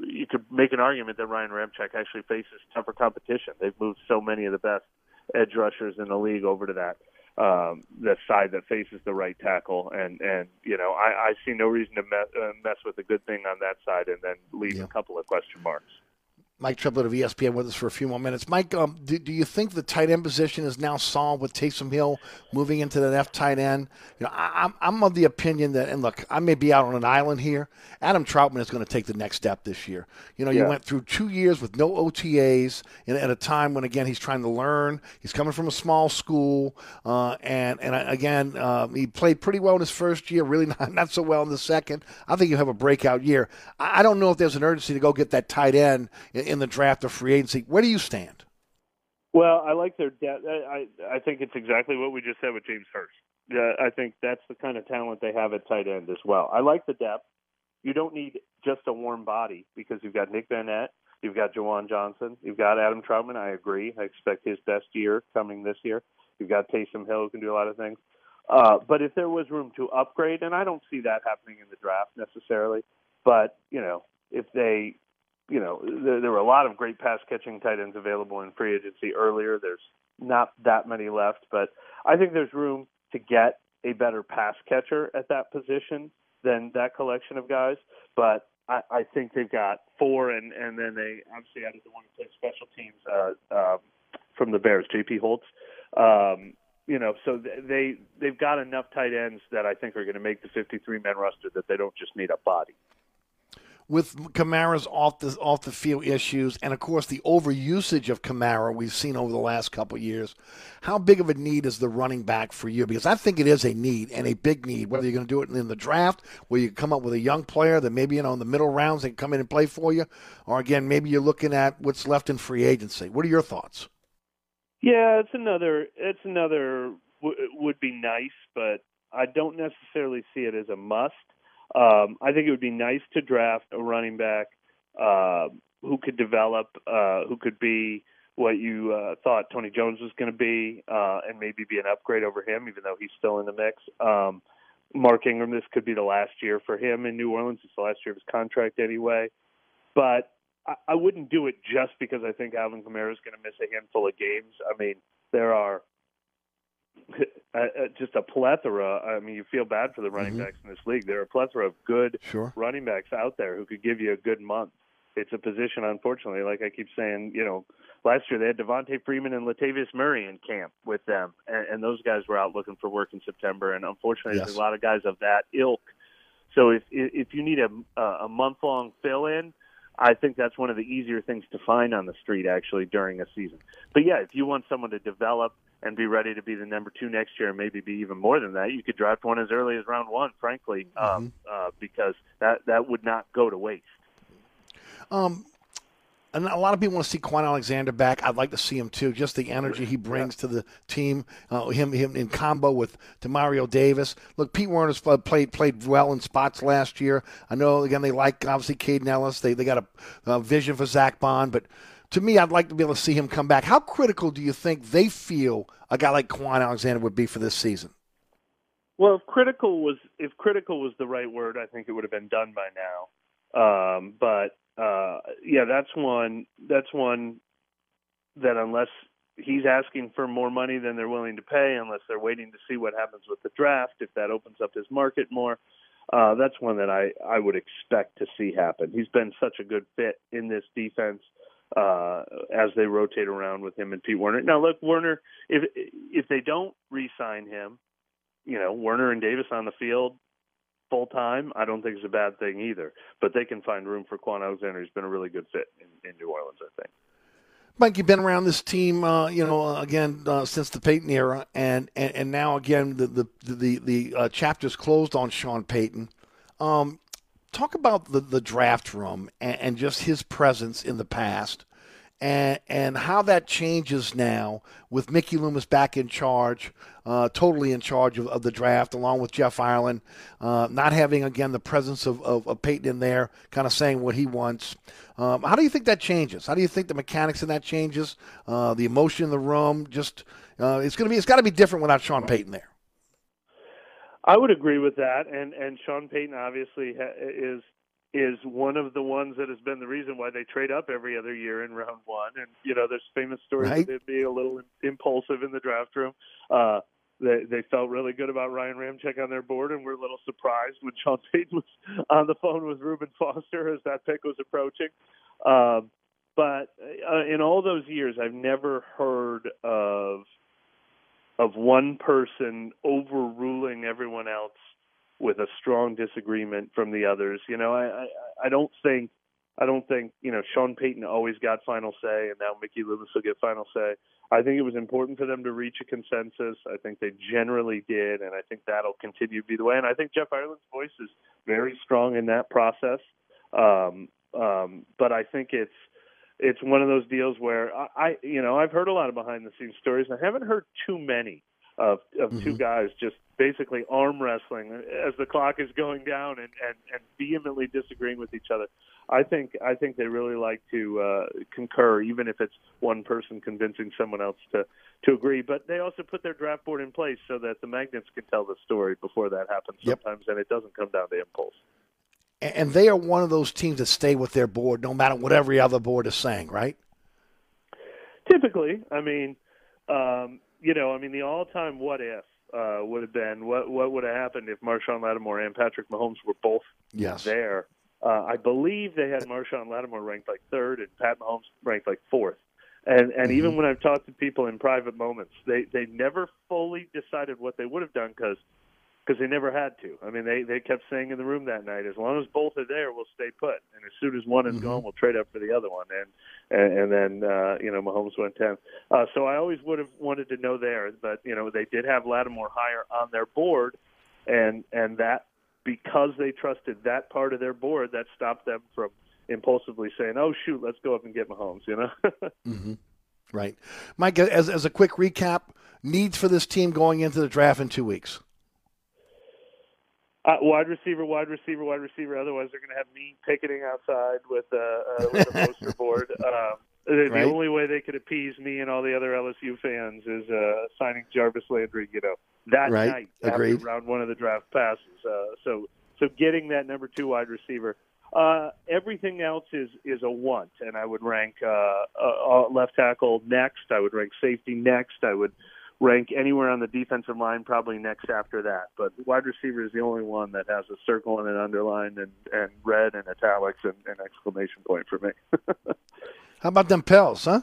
you could make an argument that Ryan Ramczyk actually faces tougher competition. They've moved so many of the best edge rushers in the league over to that um, the side that faces the right tackle, and and you know I, I see no reason to mess, uh, mess with a good thing on that side, and then leave a couple of question marks. Mike Triplett of ESPN with us for a few more minutes. Mike, um, do, do you think the tight end position is now solved with Taysom Hill moving into the left tight end? You know, I, I'm, I'm of the opinion that, and look, I may be out on an island here. Adam Trautman is going to take the next step this year. You know, you went through two years with no OTAs and at a time when, again, he's trying to learn. He's coming from a small school, uh, and and uh, again, um, he played pretty well in his first year, really not, not so well in the second. I think he'll have a breakout year. I, I don't know if there's an urgency to go get that tight end in, in the draft or free agency. Where do you stand? Well, I like their depth. I I think it's exactly what we just said with James Hurst. Yeah, I think that's the kind of talent they have at tight end as well. I like the depth. You don't need just a warm body because you've got Nick Vannett, you've got Juwan Johnson, you've got Adam Trautman. I agree. I expect his best year coming this year. You've got Taysom Hill who can do a lot of things. Uh, but if there was room to upgrade, and I don't see that happening in the draft necessarily, but you know, if they you know, there, there were a lot of great pass catching tight ends available in free agency earlier. There's not that many left, but I think there's room to get a better pass catcher at that position than that collection of guys. But I, I think they've got four, and and then they obviously added the one who plays special teams uh, um, from the Bears, J.P. Holtz. Um, you know, so they they've got enough tight ends that I think are going to make the 53 man roster that they don't just need a body. With Kamara's off the off the field issues, and of course the overusage of Kamara we've seen over the last couple years. How big of a need is the running back for you? Because I think it is a need and a big need. Whether you're going to do it in the draft, where you come up with a young player that maybe you know in the middle rounds they can come in and play for you, or again maybe you're looking at what's left in free agency. What are your thoughts? Yeah, it's another. It's another w- would be nice, but I don't necessarily see it as a must. Um, I think it would be nice to draft a running back uh, who could develop, uh, who could be what you uh, thought Tony Jones was going to be, uh, and maybe be an upgrade over him, even though he's still in the mix. Um, Mark Ingram, this could be the last year for him in New Orleans. It's the last year of his contract anyway. But I, I wouldn't do it just because I think Alvin Kamara is going to miss a handful of games. I mean, there are just a plethora. I mean, you feel bad for the running Mhm. backs in this league. There are a plethora of good Sure. running backs out there who could give you a good month. It's a position, unfortunately, like I keep saying, you know, last year they had Devonta Freeman and Latavius Murray in camp with them, and, and those guys were out looking for work in September. And unfortunately, Yes. there's a lot of guys of that ilk. So if if you need a a month long fill in, I think that's one of the easier things to find on the street actually during a season. But yeah, if you want someone to develop and be ready to be the number two next year, and maybe be even more than that, you could draft one as early as round one, frankly, um, uh, because that that would not go to waste. Um, and a lot of people want to see Kwon Alexander back. I'd like to see him too. Just the energy he brings to the team, uh, him him in combo with Demario Davis. Look, Pete Werner's pl- played played well in spots last year. I know again they like obviously Kaden Elliss. They they got a, a vision for Zack Baun, but to me, I'd like to be able to see him come back. How critical do you think they feel a guy like Kwon Alexander would be for this season? Well, if critical was if critical was the right word, I think it would have been done by now. Um, but uh, yeah, that's one. That's one that unless he's asking for more money than they're willing to pay, unless they're waiting to see what happens with the draft, if that opens up his market more, Uh, that's one that I, I would expect to see happen. He's been such a good fit in this defense uh, as they rotate around with him and Pete Werner. Now, look, Werner, if if they don't re-sign him, you know, Werner and Davis on the field full time, I don't think it's a bad thing either. But they can find room for Kwon Alexander. He's been a really good fit in, in New Orleans, I think. Mike, you've been around this team, uh, you know, uh, again uh, since the Payton era, and, and, and now again the the the, the uh, chapter's closed on Sean Payton. Um, talk about the, the draft room and, and, just his presence in the past, and and how that changes now with Mickey Loomis back in charge, uh, totally in charge of, of, the draft, along with Jeff Ireland, uh, not having again the presence of, of, of, Payton in there, kind of saying what he wants. Um, how do you think that changes? How do you think the mechanics in that changes? Uh, the emotion in the room, just uh, it's going to be it's got to be different without Sean Payton there. I would agree with that, and and Sean Payton obviously ha- is is one of the ones that has been the reason why they trade up every other year in round one. And you know, there's famous stories right. of him being a little impulsive in the draft room. Uh, they they felt really good about Ryan Ramczyk on their board, and were a little surprised when Sean Payton was on the phone with Reuben Foster as that pick was approaching. Um, but uh, in all those years, I've never heard of of one person overruling everyone else with a strong disagreement from the others. You know, I I, I don't think I don't think you know Sean Payton always got final say, and now Mickey Loomis will get final say. I think it was important for them to reach a consensus. I think they generally did, and I think that'll continue to be the way. And I think Jeff Ireland's voice is very strong in that process. Um, um, but I think it's it's one of those deals where I, I you know I've heard a lot of behind the scenes stories. I haven't heard too many of of mm-hmm. two guys just basically arm wrestling as the clock is going down and, and, and vehemently disagreeing with each other. I think I think they really like to uh, concur, even if it's one person convincing someone else to to agree. But they also put their draft board in place so that the magnets can tell the story before that happens sometimes, yep. and it doesn't come down to impulse. And they are one of those teams that stay with their board no matter what every other board is saying, right? Typically, I mean, um, you know, I mean, the all-time what if uh, would have been what what would have happened if Marshon Lattimore and Patrick Mahomes were both yes. there. Uh, I believe they had Marshon Lattimore ranked like third and Pat Mahomes ranked like fourth. And and mm-hmm. even when I've talked to people in private moments, they they never fully decided what they would have done because because they never had to. I mean, they they kept saying in the room that night, as long as both are there, we'll stay put, and as soon as one is mm-hmm. gone, we'll trade up for the other one. And and, and then uh, you know Mahomes went ten. Uh, so I always would have wanted to know there, but you know they did have Lattimore higher on their board, and and that because they trusted that part of their board, that stopped them from impulsively saying, "Oh shoot, let's go up and get Mahomes," you know. mm-hmm. Right, Mike. As as a quick recap, needs for this team going into the draft in two weeks. Uh, wide receiver, wide receiver, wide receiver. Otherwise, they're going to have me picketing outside with, uh, uh, with a poster board. Um, the, right. the only way they could appease me and all the other LSU fans is uh, signing Jarvis Landry. You know that right. night Agreed. after round one of the draft passes. Uh, so so getting that number two wide receiver. Uh, everything else is is a want, and I would rank uh, uh, left tackle next. I would rank safety next. I would rank anywhere on the defensive line, probably next after that. But wide receiver is the only one that has a circle and an underline and, and red and italics and an exclamation point for me. How about them Pels, huh?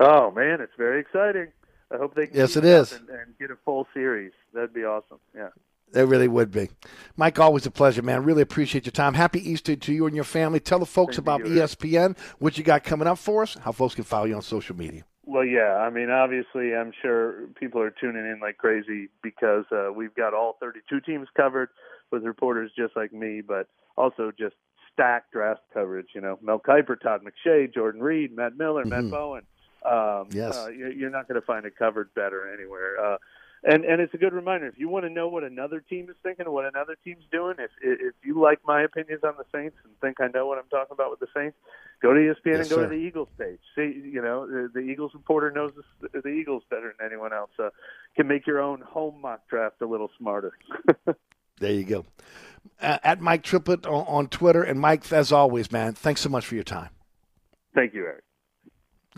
Oh man, it's very exciting. I hope they yes, it is, and, and, get a full series. That'd be awesome. Yeah. They really would be. Mike, always a pleasure, man. Really appreciate your time. Happy Easter to you and your family. Tell the folks Thank about you, ESPN, what you got coming up for us, how folks can follow you on social media. Well, yeah. I mean, obviously, I'm sure people are tuning in like crazy because uh, we've got all 32 teams covered with reporters just like me, but also just stacked draft coverage. You know, Mel Kiper, Todd McShay, Jordan Reid, Matt Miller, mm-hmm. Matt Bowen. Um, yes. Uh, you're not going to find it covered better anywhere. Uh, and and it's a good reminder. If you want to know what another team is thinking what another team's doing, if if you like my opinions on the Saints and think I know what I'm talking about with the Saints, go to ESPN yes, and go sir. to the Eagles page. See, you know, the, the Eagles reporter knows the, the Eagles better than anyone else. Uh, can make your own home mock draft a little smarter. there you go. Uh, at Mike Triplett on, on Twitter, and Mike, as always, man, thanks so much for your time. Thank you, Eric.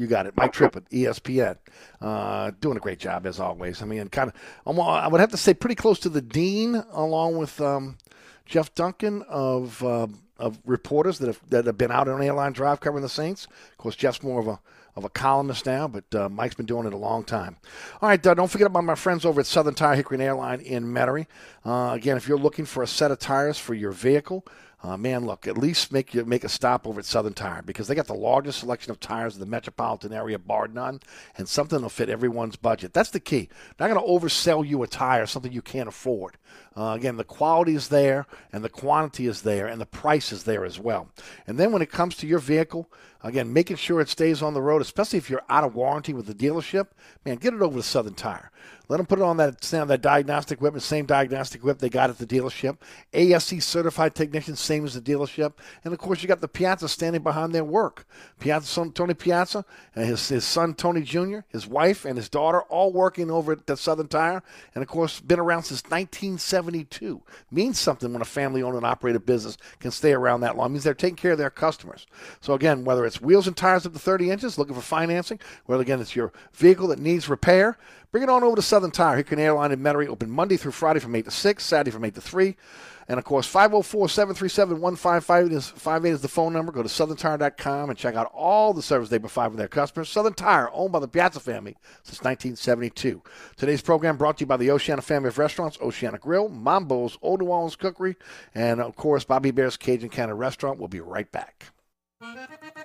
You got it. Mike Triplett, ESPN, uh, doing a great job as always. I mean, kind of, I would have to say, pretty close to the dean, along with um, Jeff Duncan of uh, of reporters that have that have been out on Airline Drive covering the Saints. Of course, Jeff's more of a of a columnist now, but uh, Mike's been doing it a long time. All right, uh, don't forget about my friends over at Southern Tire Hickory and Airline in Metairie. Uh, again, if you're looking for a set of tires for your vehicle, uh, man, look, at least make you make a stop over at Southern Tire because they got the largest selection of tires in the metropolitan area, bar none, and something that'll fit everyone's budget. That's the key. Not going to oversell you a tire, something you can't afford. Uh, again, the quality is there, and the quantity is there, and the price is there as well. And then when it comes to your vehicle, again, making sure it stays on the road, especially if you're out of warranty with the dealership, man, get it over to Southern Tire. Let them put it on that, that diagnostic equipment, same diagnostic equipment they got at the dealership. ASE certified technicians, same as the dealership. And of course, you got the Piazza standing behind their work. Piazza, son, Tony Piazza, and his, his son Tony Jr., his wife, and his daughter, all working over at the Southern Tire. And of course, been around since 1972. Means something when a family owned and operated business can stay around that long. It means they're taking care of their customers. So again, whether it's wheels and tires up to 30 inches, looking for financing, whether again it's your vehicle that needs repair, Bring it on over to Southern Tire. Hickory Airline in Metairie, open Monday through Friday from 8 to 6, Saturday from 8 to 3. And of course, 504 737 1558 is the phone number. Go to southerntire.com and check out all the service they provide for their customers. Southern Tire, owned by the Piazza family since 1972. Today's program brought to you by the Oceana family of restaurants, Oceana Grill, Mambo's, Old New Orleans Cookery, and of course, Bobby Hebert's Cajun Cannon Restaurant. We'll be right back.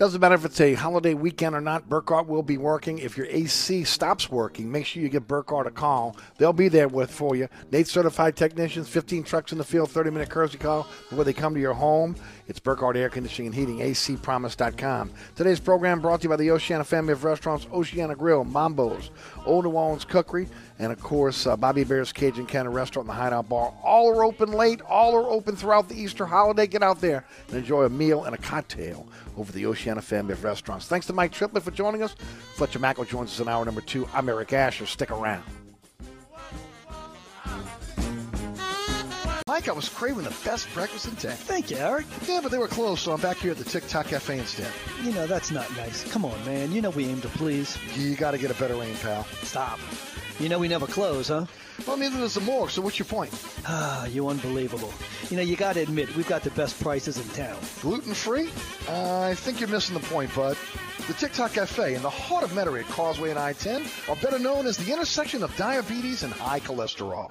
Doesn't matter if it's a holiday weekend or not, Burkhardt will be working. If your AC stops working, make sure you give Burkhardt a call. They'll be there with for you. Nate certified technicians, 15 trucks in the field, 30 minute courtesy call before they come to your home. It's Burkhardt Air Conditioning and Heating, acpromise.com. Today's program brought to you by the Oceana family of restaurants, Oceana Grill, Mambo's, Old New Orleans Cookery, and of course, uh, Bobby Hebert's Cajun Cannon Restaurant and the Hideout Bar. All are open late, all are open throughout the Easter holiday. Get out there and enjoy a meal and a cocktail over the Oceana family of restaurants. Thanks to Mike Triplett for joining us. Fletcher Mackel joins us in hour number two. I'm Eric Asher. Stick around. Mike, I was craving the best breakfast in town. Thank you, Eric. Yeah, but they were closed, so I'm back here at the Tic Toc Cafe instead. You know, that's not nice. Come on, man. You know we aim to please. You got to get a better aim, pal. Stop. You know we never close, huh? Well, neither does the morgue, so what's your point? Ah, you unbelievable. You know, you got to admit, we've got the best prices in town. Gluten free? Uh, I think you're missing the point, bud. The Tic Toc Cafe in the heart of Metairie at Causeway and I 10 are better known as the intersection of diabetes and high cholesterol.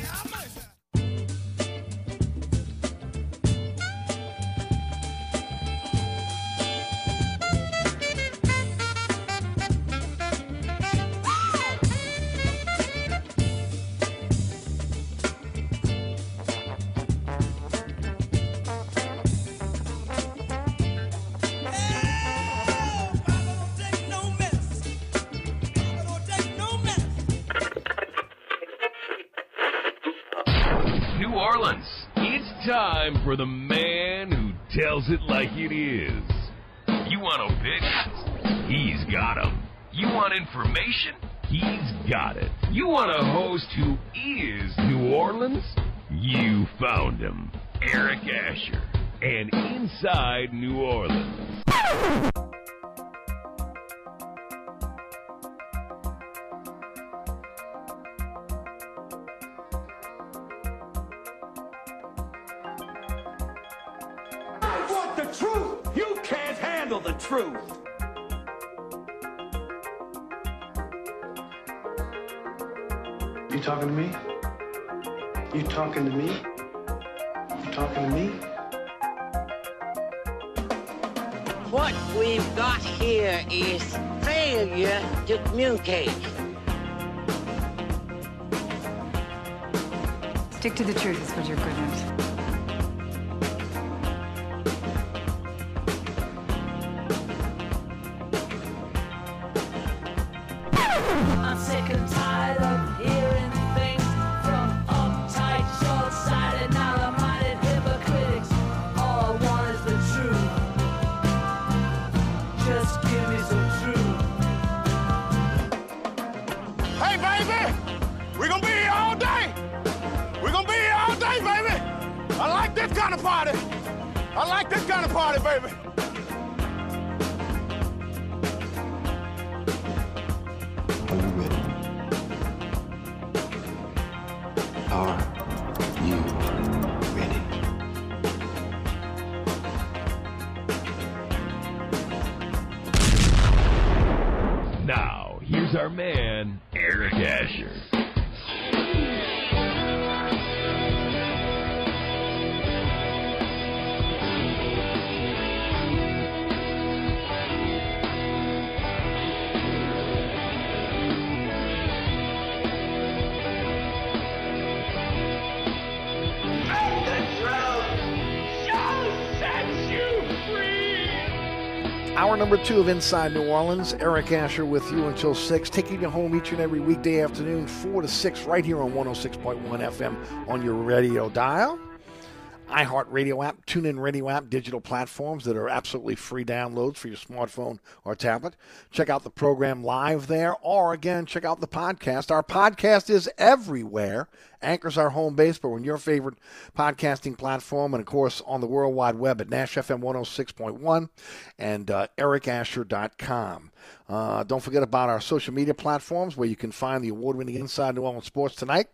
New number two of Inside New Orleans. Eric Asher with you until 6, taking you home each and every weekday afternoon, 4 to 6, right here on 106.1 FM on your radio dial. iHeartRadio app, TuneIn Radio app, digital platforms that are absolutely free downloads for your smartphone or tablet. Check out the program live there, or again, check out the podcast. Our podcast is everywhere. Anchor's our home base, but on your favorite podcasting platform, and of course on the World Wide Web at NashFM 106.1 and uh, ericasher.com. Uh, don't forget about our social media platforms where you can find the award winning Inside New Orleans Sports tonight.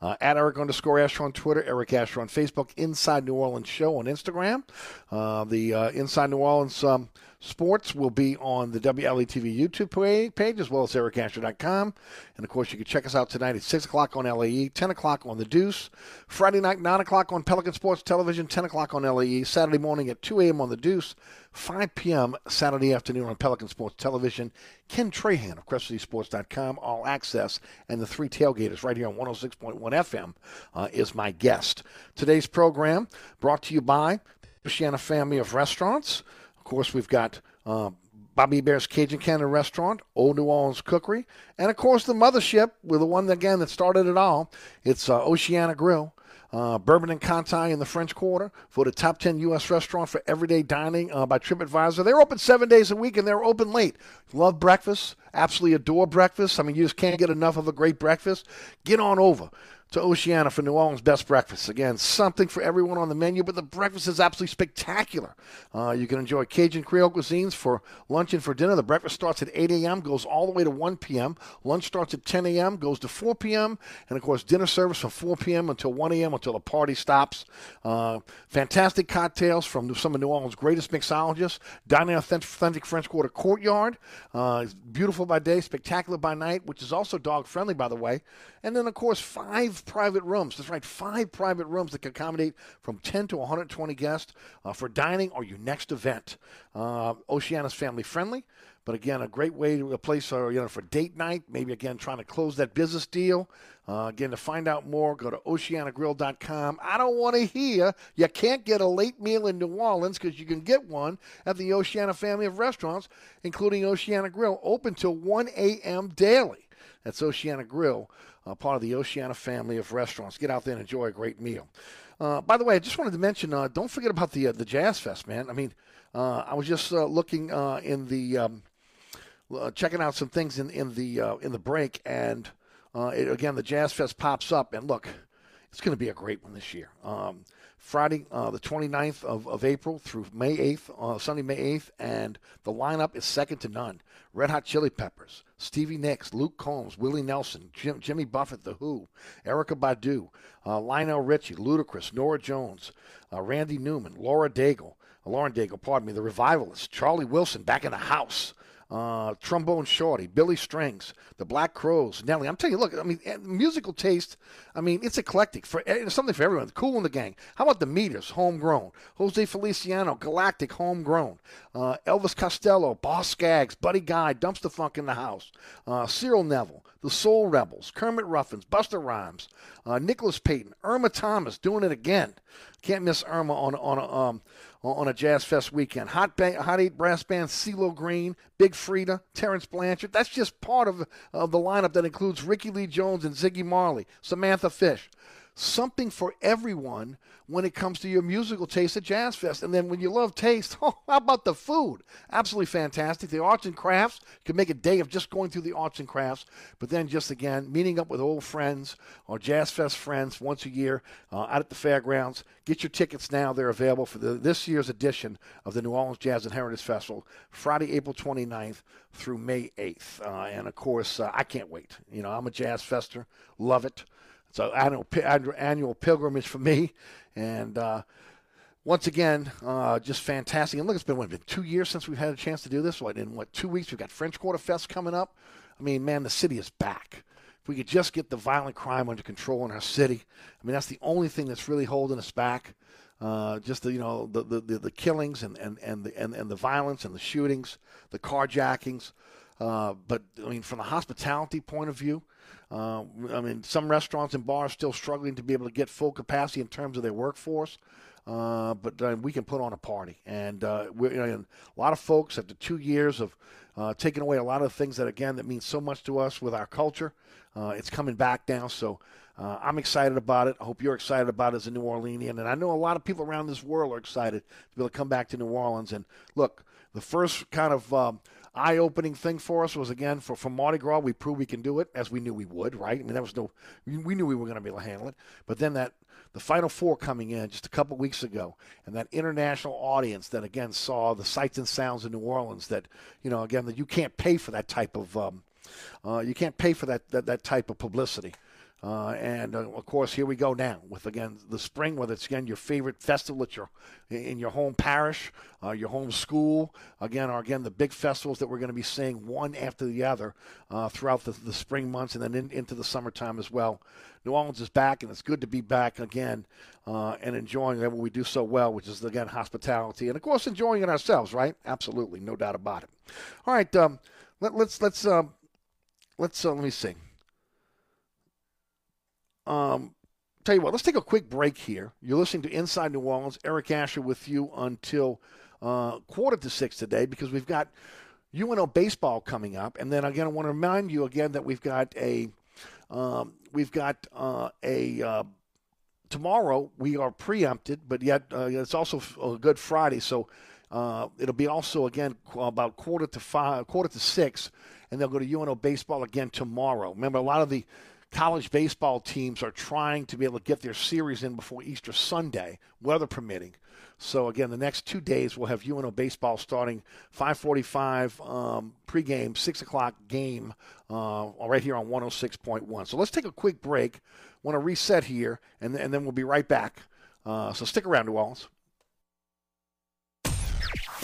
Uh, at Eric underscore Asher on Twitter, Eric Asher on Facebook, Inside New Orleans Show on Instagram. Uh, the uh, Inside New Orleans um, Sports will be on the WLETV YouTube page as well as ericasher.com. And of course, you can check us out tonight at 6 o'clock on LAE, 10 o'clock on The Deuce, Friday night, 9 o'clock on Pelican Sports Television, 10 o'clock on LAE, Saturday morning at 2 a.m. on The Deuce, 5 p.m. Saturday afternoon on Pelican Sports Television. Ken Trahan of CrescentCitySports.com, All Access, and the Three Tailgaters right here on 106.1 FM uh, is my guest. Today's program brought to you by Oceana Family of Restaurants. Of course, we've got uh, Bobby Hebert's Cajun Cannon Restaurant, Old New Orleans Cookery, and of course the mothership with the one again that started it all. It's uh, Oceana Grill. Uh, Bourbon and Conti in the French Quarter for the top 10 U.S. restaurant for everyday dining uh, by TripAdvisor. They're open seven days a week and they're open late. Love breakfast. Absolutely adore breakfast. I mean, you just can't get enough of a great breakfast. Get on over to Oceana for New Orleans' best breakfast. Again, something for everyone on the menu, but the breakfast is absolutely spectacular. Uh, you can enjoy Cajun Creole cuisines for lunch and for dinner. The breakfast starts at 8 a.m., goes all the way to 1 p.m. Lunch starts at 10 a.m., goes to 4 p.m., and of course, dinner service from 4 p.m. until 1 a.m. until the party stops. Uh, fantastic cocktails from some of New Orleans' greatest mixologists. Dining authentic, authentic French Quarter Courtyard. Uh, beautiful by day, spectacular by night, which is also dog friendly, by the way. And then, of course, five private rooms. That's right, five private rooms that can accommodate from 10 to 120 guests uh, for dining or your next event. Uh, Oceana's family friendly, but again, a great way to a place uh, you know for date night. Maybe again trying to close that business deal. Uh, again, to find out more, go to oceanagrill.com. I don't want to hear you can't get a late meal in New Orleans because you can get one at the Oceana family of restaurants, including Oceana Grill, open till 1 a.m. daily. That's Oceana Grill uh, part of the Oceana family of restaurants. Get out there and enjoy a great meal. Uh, by the way, I just wanted to mention, uh, don't forget about the uh, the Jazz Fest, man. I mean, uh, I was just looking in the um, checking out some things in in the in the break, and it, again, the Jazz Fest pops up, and look, it's going to be a great one this year. Um, Friday, uh, the 29th of, of April through May 8th, uh, Sunday, May 8th, and the lineup is second to none. Red Hot Chili Peppers, Stevie Nicks, Luke Combs, Willie Nelson, Jim, Jimmy Buffett, The Who, Erykah Badu, uh, Lionel Richie, Ludacris, Norah Jones, uh, Randy Newman, Laura Daigle, uh, Lauren Daigle, pardon me, The Revivalists, Charlie Wilson back in the house. Uh, Trombone Shorty, Billy Strings, the Black Crowes, Nelly. I'm telling you, look, I mean, eh, musical taste. I mean, it's eclectic for it's something for everyone. Kool & the Gang. How about the Meters, homegrown? Jose Feliciano, Galactic, homegrown. Uh, Elvis Costello, Boz Scaggs, Buddy Guy, Dumpstaphunk in the house. Uh, Cyril Neville, the Soul Rebels, Kermit Ruffins, Busta Rhymes, uh, Nicholas Payton, Irma Thomas, doing it again. Can't miss Irma on on a, um, on a Jazz Fest weekend. Hot, ba- Hot Eight Brass Band, CeeLo Green, Big Freedia, Terence Blanchard. That's just part of, of the lineup that includes Rickie Lee Jones and Ziggy Marley, Samantha Fish. Something for everyone when it comes to your musical taste at Jazz Fest. And then when you love taste, oh, how about the food? Absolutely fantastic. The arts and crafts, can make a day of just going through the arts and crafts, but then just again, meeting up with old friends or Jazz Fest friends once a year uh, out at the fairgrounds. Get your tickets now. They're available for the, this year's edition of the New Orleans Jazz and Heritage Festival, Friday, April 29th through May 8th. Uh, and of course, uh, I can't wait. You know, I'm a Jazz Fester, love it. So annual annual pilgrimage for me, and uh, once again, uh, just fantastic. And look, it's been what, been two years since we've had a chance to do this. What in what two weeks we've got French Quarter Fest coming up. I mean, man, the city is back. If we could just get the violent crime under control in our city, I mean, that's the only thing that's really holding us back. Uh, just the you know the the, the, killings and and and the and, and the violence and the shootings, the carjackings. Uh, but I mean, from the hospitality point of view, uh, I mean, some restaurants and bars still struggling to be able to get full capacity in terms of their workforce. Uh, but uh, we can put on a party, and uh, you know, a lot of folks after two years of uh, taking away a lot of things that again that means so much to us with our culture. Uh, it's coming back now, so uh, I'm excited about it. I hope you're excited about it as a New Orleanian, and I know a lot of people around this world are excited to be able to come back to New Orleans. And look, the first kind of um, eye-opening thing for us was again for, for Mardi Gras. We proved we can do it as we knew we would, right? I mean, that was no, we, we knew we were going to be able to handle it. But then that the Final Four coming in just a couple weeks ago, and that international audience that again saw the sights and sounds of New Orleans. That you know, again, that you can't pay for that type of um, uh, you can't pay for that that, that type of publicity. Uh, and uh, of course, here we go now with again the spring, whether it's again your favorite festival at your in your home parish, uh, your home school, again, or again the big festivals that we're going to be seeing one after the other uh, throughout the, the spring months and then in, into the summertime as well. New Orleans is back, and it's good to be back again uh, and enjoying what we do so well, which is again hospitality, and of course enjoying it ourselves, right? Absolutely, no doubt about it. All right, um, let, let's let's um, let's uh, let me see. Um, tell you what, let's take a quick break here. You're listening to Inside New Orleans. Eric Asher with you until uh, quarter to six today because we've got UNO baseball coming up, and then again, I want to remind you again that we've got a um, we've got uh, a uh, tomorrow we are preempted, but yet uh, it's also a Good Friday, so uh, it'll be also again about quarter to five, quarter to six, and they'll go to UNO baseball again tomorrow. Remember, a lot of the college baseball teams are trying to be able to get their series in before Easter Sunday, weather permitting. So again, the next two days we'll have UNO baseball starting 5:45 um, pregame, six o'clock game, uh, right here on 106.1. So let's take a quick break. Want to reset here, and, and then we'll be right back. Uh, so stick around, New Orleans.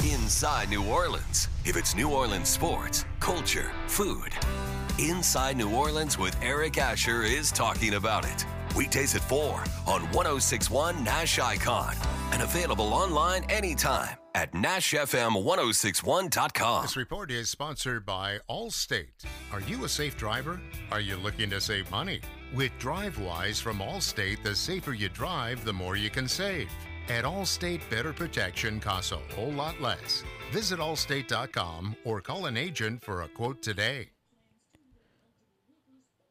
Inside New Orleans. If it's New Orleans sports, culture, food. Inside New Orleans with Eric Asher is talking about it. Weekdays at 4 on 1061 Nash Icon and available online anytime at NashFM1061.com. This report is sponsored by Allstate. Are you a safe driver? Are you looking to save money? With DriveWise from Allstate, the safer you drive, the more you can save. At Allstate, better protection costs a whole lot less. Visit allstate.com or call an agent for a quote today.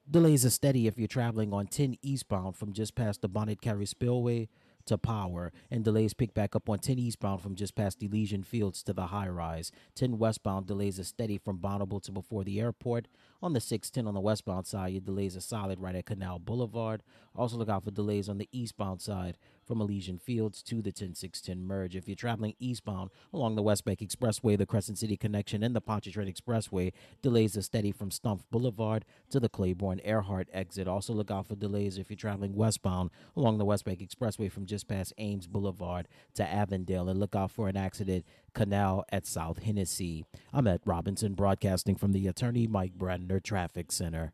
Delays are steady if you're traveling on 10 eastbound from just past the Bonnet Carré Spillway to Power, and delays pick back up on 10 eastbound from just past Elysian Fields to the high rise. 10 westbound delays are steady from Bonneville to before the airport. On the 610 on the westbound side, your delays are solid right at Canal Boulevard. Also, look out for delays on the eastbound side from Elysian Fields to the 10610 merge. If you're traveling eastbound along the West Bank Expressway, the Crescent City Connection, and the Pontchartrain Expressway, delays are steady from Stumpf Boulevard to the Claiborne Earhart exit. Also, look out for delays if you're traveling westbound along the West Bank Expressway from just past Ames Boulevard to Avondale, and look out for an accident canal at South Hennessy. I'm at Robinson, broadcasting from the Attorney Mike Brandner Traffic Center.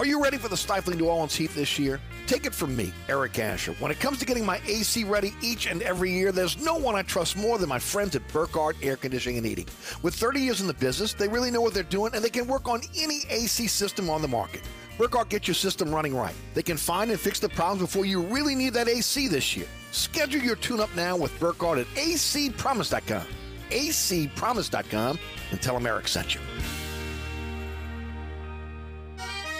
Are you ready for the stifling New Orleans heat this year? Take it from me, Eric Asher. When it comes to getting my AC ready each and every year, there's no one I trust more than my friends at Burkhardt Air Conditioning and Heating. With 30 years in the business, they really know what they're doing and they can work on any AC system on the market. Burkhardt gets your system running right. They can find and fix the problems before you really need that AC this year. Schedule your tune up now with Burkhardt at acpromise.com. acpromise.com and tell them Eric sent you.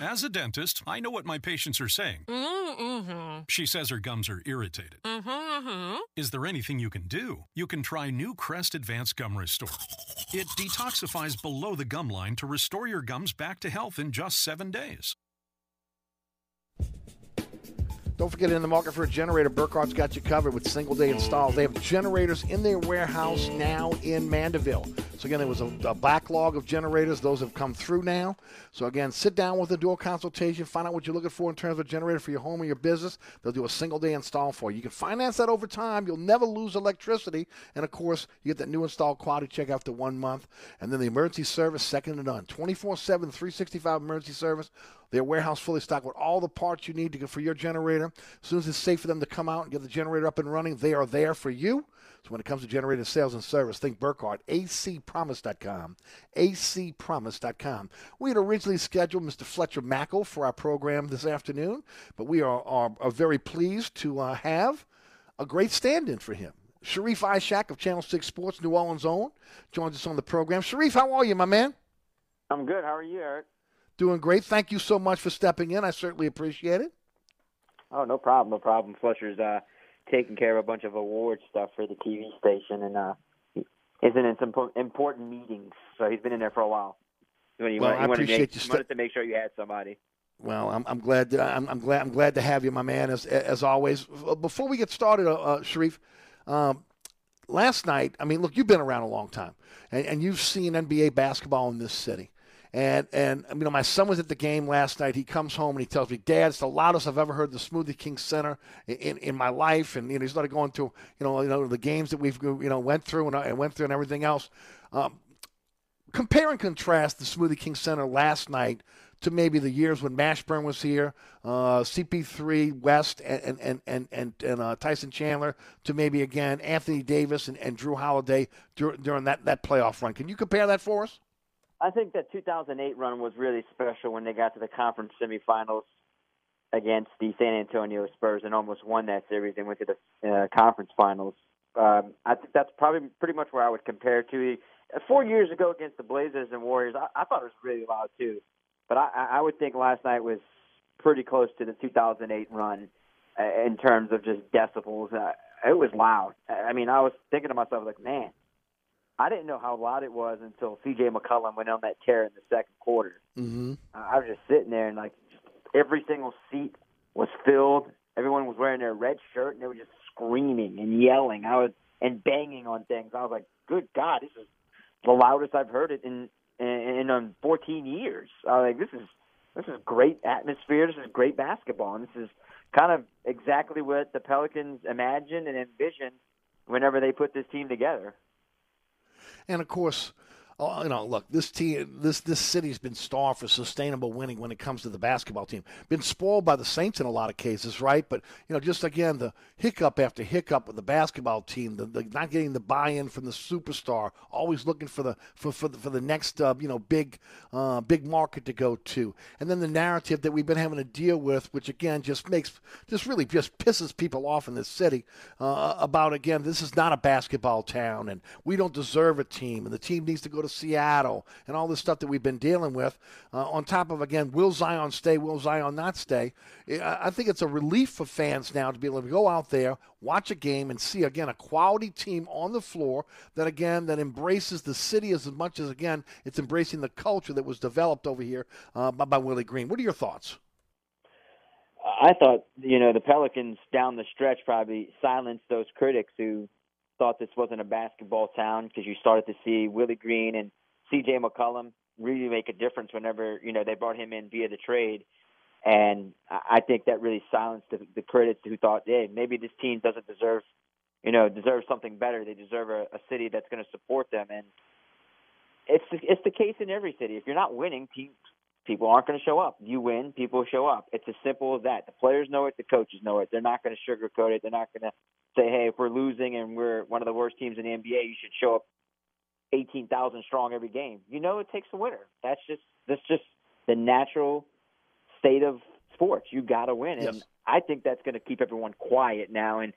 As a dentist, I know what my patients are saying. Mm-hmm. She says her gums are irritated. Mm-hmm. Is there anything you can do? You can try new Crest Advanced Gum Restore. It detoxifies below the gum line to restore your gums back to health in just seven days. Don't forget, in the market for a generator, Burkhardt's got you covered with single day installs. They have generators in their warehouse now in Mandeville. So, again, there was a, a, backlog of generators. Those have come through now. So, again, sit down with a dual consultation, find out what you're looking for in terms of a generator for your home or your business. They'll do a single day install for you. You can finance that over time. You'll never lose electricity. And, of course, you get that new install quality check after one month. And then the emergency service, second to none 24 7, 365 emergency service. Their warehouse fully stocked with all the parts you need to, get for your generator. As soon as it's safe for them to come out and get the generator up and running, they are there for you. So when it comes to generator sales and service, think Burkhardt, acpromise.com, acpromise.com. We had originally scheduled Mr. Fletcher Mackel for our program this afternoon, but we are, are, are very pleased to uh, have a great stand-in for him. Sharief Ishaq of Channel 6 Sports, New Orleans' own, joins us on the program. Sharif, how are you, my man? I'm good. How are you, Eric? Doing great. Thank you so much for stepping in. I certainly appreciate it. Oh, no problem. No problem. Flusher's uh, taking care of a bunch of award stuff for the TV station, and uh, he's in some important meetings, so he's been in there for a while. Well, I appreciate make, you. St- wanted to make sure you had somebody. Well, I'm, I'm glad. To, I'm, I'm, glad. I'm glad to have you, my man. As as always. Before we get started, uh, uh, Sharif, um, last night. I mean, look, you've been around a long time, and, and you've seen NBA basketball in this city. And and you know, my son was at the game last night. He comes home and he tells me, "Dad, it's the loudest I've ever heard the Smoothie King Center in, in my life." And you know, he started going to you know you know the games that we've you know went through and, and went through and everything else. Um, compare and contrast the Smoothie King Center last night to maybe the years when Mashburn was here, uh, CP3 West and and and and, and uh, Tyson Chandler to maybe again Anthony Davis and, and Jrue Holiday dur- during that that playoff run. Can you compare that for us? I think that 2008 run was really special when they got to the conference semifinals against the San Antonio Spurs and almost won that series and went to the uh, conference finals. Um, I think that's probably pretty much where I would compare to. Four years ago against the Blazers and Warriors, I, I thought it was really loud too, but I, I would think last night was pretty close to the 2008 run uh, in terms of just decibels. Uh, it was loud. I mean, I was thinking to myself like, man, I didn't know how loud it was until C.J. McCollum went on that tear in the second quarter. Mm-hmm. I was just sitting there and like every single seat was filled. Everyone was wearing their red shirt and they were just screaming and yelling. I was and banging on things. I was like, "Good God, this is the loudest I've heard it in in, in um, 14 years." I was like, "This is this is great atmosphere. This is great basketball. And this is kind of exactly what the Pelicans imagined and envisioned whenever they put this team together." And of course, Oh, you know, look, this team, this this city's been starved for sustainable winning when it comes to the basketball team. Been spoiled by the Saints in a lot of cases, right? But you know, just again, the hiccup after hiccup with the basketball team, the, the not getting the buy-in from the superstar, always looking for the for for the, for the next uh, you know big uh, big market to go to, and then the narrative that we've been having to deal with, which again just makes just really just pisses people off in this city uh, about again, this is not a basketball town, and we don't deserve a team, and the team needs to go to Seattle and all this stuff that we've been dealing with. Uh, on top of, again, will Zion stay? Will Zion not stay? I think it's a relief for fans now to be able to go out there, watch a game, and see, again, a quality team on the floor that, again, that embraces the city as much as, again, it's embracing the culture that was developed over here uh, by, by Willie Green. What are your thoughts? I thought, you know, the Pelicans down the stretch probably silenced those critics who thought this wasn't a basketball town because you started to see Willie Green and C.J. McCollum really make a difference whenever you know they brought him in via the trade, and I think that really silenced the, the critics who thought, hey, maybe this team doesn't deserve, you know, deserve something better. They deserve a, a city that's going to support them, and it's it's the case in every city. If you're not winning, people aren't going to show up. You win, people show up. It's as simple as that. The players know it, the coaches know it. They're not going to sugarcoat it. They're not going to say, hey, if we're losing and we're one of the worst teams in the NBA, you should show up 18,000 strong every game. You know it takes a winner. That's just that's just the natural state of sports. You got to win, and Yes. I think that's going to keep everyone quiet now. And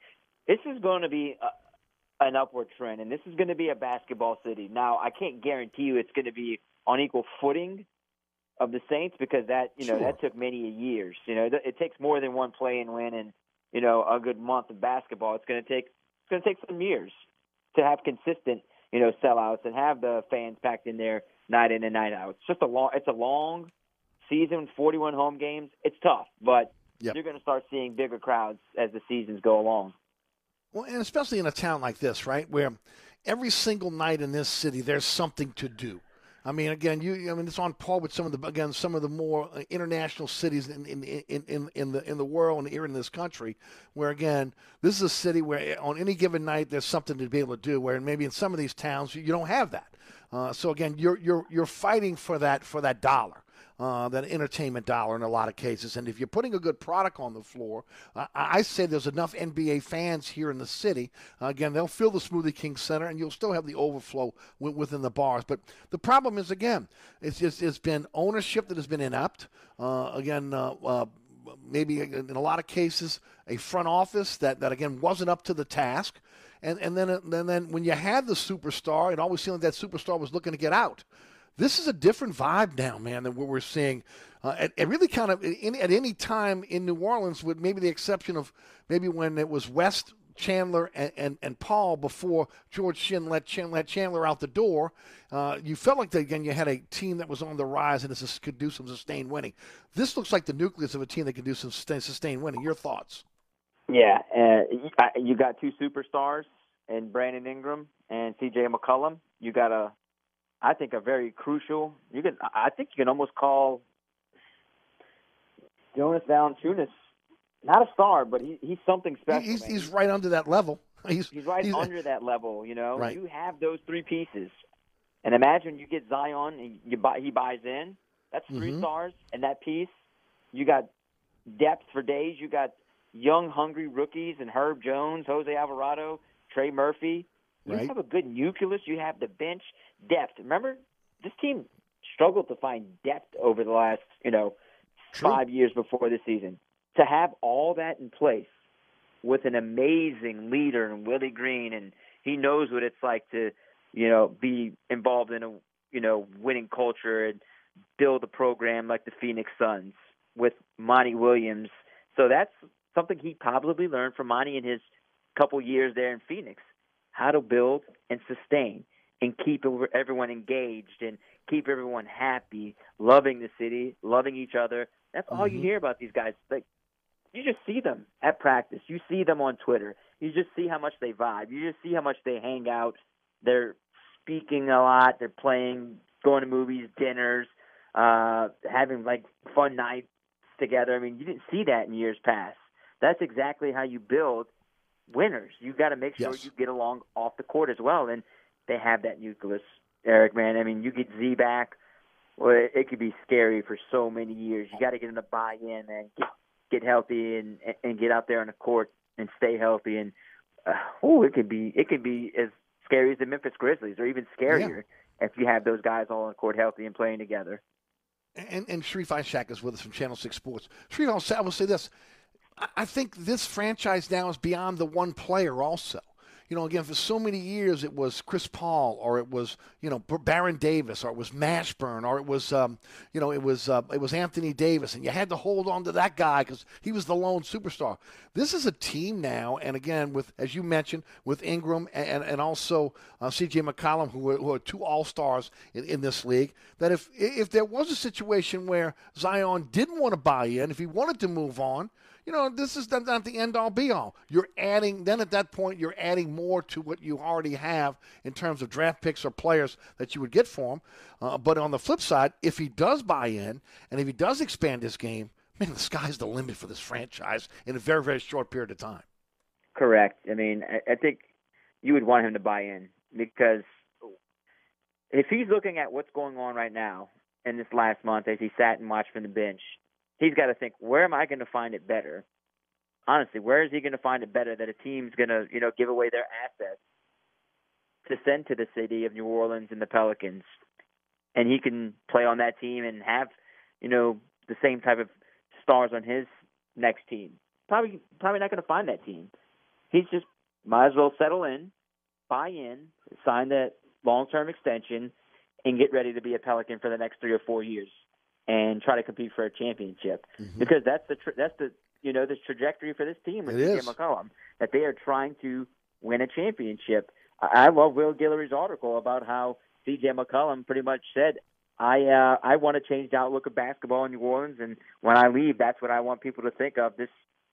this is going to be a, an upward trend, and this is going to be a basketball city. Now, I can't guarantee you it's going to be on equal footing of the Saints because that you know Sure. that took many years. You know, it takes more than one play and win, and you know a good month of basketball. It's going to take it's going to take some years to have consistent you know sellouts and have the fans packed in there night in and night out. It's just a long it's a long season, 41 home games. It's tough, but Yep. you're going to start seeing bigger crowds as the seasons go along. Well, and especially in a town like this, right, where every single night in this city there's something to do. I mean, again, you. I mean, it's on par with some of the again some of the more uh, international cities in in, in, in, in the in the world and here in this country, where again, this is a city where eh, on any given night there's something to be able to do. Where maybe in some of these towns you you don't have that. Uh, so again, you're you're you're fighting for that for that dollar uh, that entertainment dollar in a lot of cases. And if you're putting a good product on the floor, uh, I say there's enough NBA fans here in the city. Uh, again, they'll fill the Smoothie King Center, and you'll still have the overflow wi- within the bars. But the problem is, again, it's just it's been ownership that has been inept. Uh, again. Uh, uh, Maybe in a lot of cases, a front office that, that again wasn't up to the task, and and then and then when you had the superstar, it always seemed like that superstar was looking to get out this is a different vibe now, man, than what we're seeing. Uh, at, at really kind of in, at any time in New Orleans, with maybe the exception of maybe when it was West Chandler and, and, and Paul before George Shinn let, Chan, let Chandler out the door. Uh, you felt like, again, you had a team that was on the rise and this could do some sustained winning. This looks like the nucleus of a team that can do some sustained winning. Your thoughts? Yeah, uh, you- got two superstars in Brandon Ingram and C.J. McCollum. You got a, I think, a very crucial. You can, I think, you can almost call Jonas Valanciunas not a star, but he, he's something special. he's, he's right under that level. He's, He's right he's- under that level. You know, Right. you have those three pieces, and imagine you get Zion and you buy, he buys in. That's 3 Mhm. stars, and that piece, you got depth for days. You got young, hungry rookies and Herb Jones, Jose Alvarado, Trey Murphy. You Right. have a good nucleus. You have the bench depth. Remember, this team struggled to find depth over the last, you know, five years before this season. To have all that in place with an amazing leader in Willie Green, and he knows what it's like to, you know, be involved in a, you know, winning culture and build a program like the Phoenix Suns with Monty Williams. So that's something he probably learned from Monty in his couple years there in Phoenix, how to build and sustain and keep everyone engaged and keep everyone happy, loving the city, loving each other. That's all you Mhm. hear about these guys. Like you just see them at practice. You see them on Twitter. You just see how much they vibe. You just see how much they hang out. They're speaking a lot. They're playing, going to movies, dinners, uh, having like fun nights together. I mean, you didn't see that in years past. That's exactly how you build winners. You got to make sure Yes. you get along off the court as well, and they have that nucleus. Eric. Man, I mean, you get Z back. Well, it, it could be scary for so many years. You got to get him to buy in and get get healthy and and get out there on the court and stay healthy. And uh, oh, it could be it could be as scary as the Memphis Grizzlies, or even scarier if you have those guys all on the court healthy and playing together. And, and Sharief Ishaq is with us from Channel 6 Sports. Sharif, I'll say, I will say this. I- think this franchise now is beyond the one player also. You know, again, for so many years it was Chris Paul, or it was you know Baron Davis, or it was Mashburn, or it was um, you know it was uh, it was Anthony Davis, and you had to hold on to that guy because he was the lone superstar. This is a team now, and again, with as you mentioned, with Ingram and and also uh, C.J. McCollum, who are, who are two All Stars in, in this league. That if if there was a situation where Zion didn't want to buy in, if he wanted to move on, you know, this is not the end all be all. You're adding, then at that point, you're adding more to what you already have in terms of draft picks or players that you would get for him. Uh, but on the flip side, if he does buy in and if he does expand his game, man, the sky's the limit for this franchise in a very, very short period of time. Correct. I mean, I, I think you would want him to buy in because if he's looking at what's going on right now in this last month as he sat and watched from the bench, he's got to think, where am I going to find it better? Honestly, where is he going to find it better that a team's going to, you know, give away their assets to send to the city of New Orleans and the Pelicans, and he can play on that team and have, you know, the same type of stars on his next team. Probably, probably not going to find that team. He's just might as well settle in, buy in, sign that long-term extension, and get ready to be a Pelican for the next three or four years and try to compete for a championship Mm-hmm. because that's the tra- that's the you know the trajectory for this team with It CJ. McCollum that they are trying to win a championship. I I love Will Guillory's article about how CJ McCollum pretty much said, "I uh, I want to change the outlook of basketball in New Orleans, and when I leave, that's what I want people to think of. This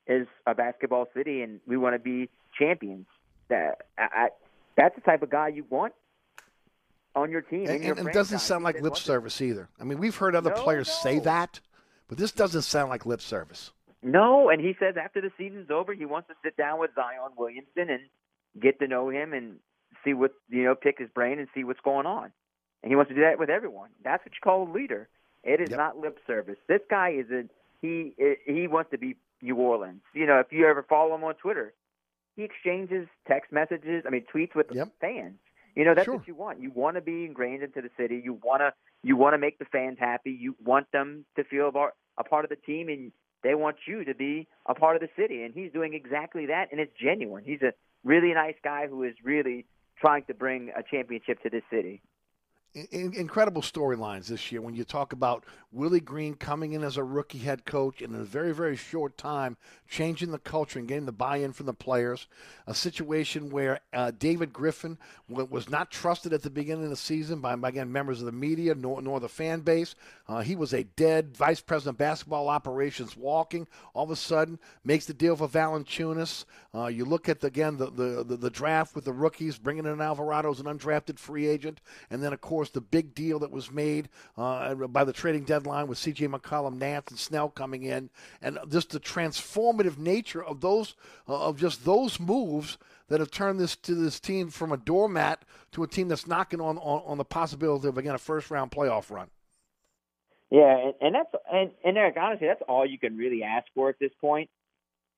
is a basketball city, and we want to be champions. That I, I, that's the type of guy you want on your team. And, your and, it doesn't sound like lip service either. I mean, we've heard other No, players say that, but this doesn't sound like lip service. No, and he says after the season's over, he wants to sit down with Zion Williamson and get to know him and see what you know, pick his brain and see what's going on. And he wants to do that with everyone. That's what you call a leader. It is not lip service. This guy is a he. He wants to be New Orleans. You know, if you ever follow him on Twitter, he exchanges text messages. I mean, tweets with the fans. You know, that's Sure. what you want. You want to be ingrained into the city. You want to you want to make the fans happy. You want them to feel a part, a part of the team, and they want you to be a part of the city. And he's doing exactly that, and it's genuine. He's a really nice guy who is really trying to bring a championship to this city. In, incredible storylines this year when you talk about Willie Green coming in as a rookie head coach in a very, very short time changing the culture and getting the buy in from the players. A situation where uh, David Griffin was not trusted at the beginning of the season by, by again, members of the media nor, nor the fan base. Uh, he was a dead vice president of basketball operations walking. All of a sudden, makes the deal for Valanciunas. Uh, you look at, the, again, the, the, the, the draft with the rookies, bringing in Alvarado as an undrafted free agent. And then, of course, the big deal that was made uh, by the trading deadline with C.J. McCollum, Nance, and Snell coming in, and just the transformative nature of those uh, of just those moves that have turned this to this team from a doormat to a team that's knocking on on, on the possibility of again a first round playoff run. Yeah, and, and that's and, and Eric, honestly, that's all you can really ask for at this point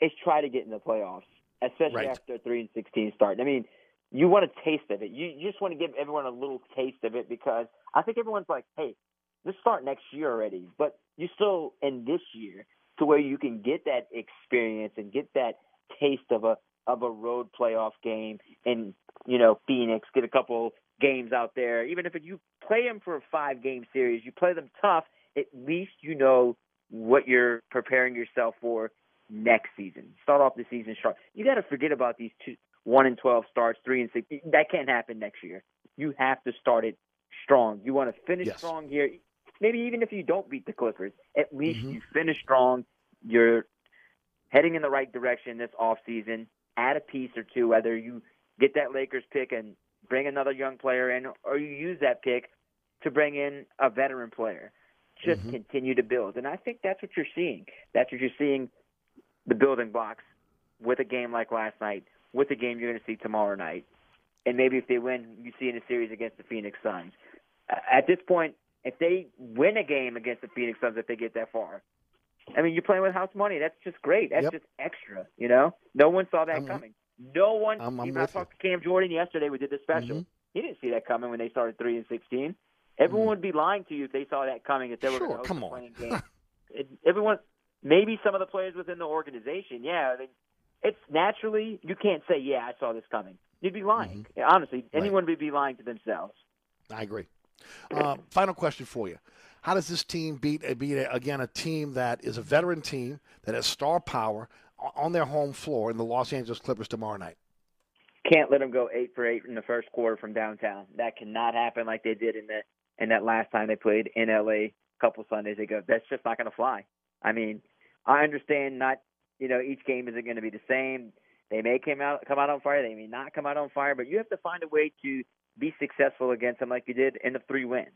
is try to get in the playoffs, especially Right. after a three and sixteen start. I mean, you want a taste of it. You, you just want to give everyone a little taste of it because I think everyone's like, hey, let's start next year already. But you're still in this year to where you can get that experience and get that taste of a of a road playoff game in you know Phoenix. Get a couple games out there, even if you play them for a five game series, you play them tough. At least you know what you're preparing yourself for next season. Start off the season strong. You got to forget about these two one and twelve starts, three and six. That can't happen next year. You have to start it strong. You want to finish Yes. strong here. Maybe even if you don't beat the Clippers, at least mm-hmm. you finish strong. You're heading in the right direction this off season. Add a piece or two, whether you get that Lakers pick and bring another young player in, or you use that pick to bring in a veteran player. Just mm-hmm. continue to build, and I think that's what you're seeing. That's what you're seeing. The building blocks with a game like last night, with the game you're going to see tomorrow night. and maybe if they win, you see in a series against the Phoenix Suns. At this point, if they win a game against the Phoenix Suns, if they get that far, I mean, you're playing with house money. That's just great. That's Yep. just extra. You know, no one saw that I'm- coming. No one. I'm- I'm even I talked to Cam Jordan yesterday. We did the special. Mhm. He didn't see that coming when they started three and sixteen. Everyone would be lying to you if they saw that coming. If they were. Sure, to come on. playing game. everyone, maybe some of the players within the organization. Yeah, mean, it's naturally you can't say, "Yeah, I saw this coming." You'd be lying. Mm-hmm. Honestly, anyone would be lying to themselves. I agree. Uh, final question for you: How does this team beat uh, beat uh, again a team that is a veteran team that has star power on their home floor in the Los Angeles Clippers tomorrow night? Can't let them go eight for eight in the first quarter from downtown. That cannot happen like they did in the in that last time they played in LA a couple Sundays ago. That's just not going to fly. I mean, I understand not you know each game isn't going to be the same. They may come out come out on fire. They may not come out on fire, but you have to find a way to be successful against them like you did in the three wins.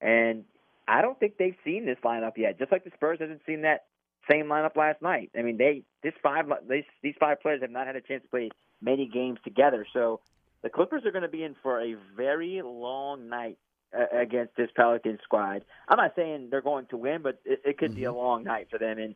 And I don't think they've seen this lineup yet. Just like the Spurs hasn't seen that same lineup last night. I mean, they this five these these five players have not had a chance to play many games together. So the Clippers are going to be in for a very long night uh, against this Pelican squad. I'm not saying they're going to win, but it, it could be a long night for them. And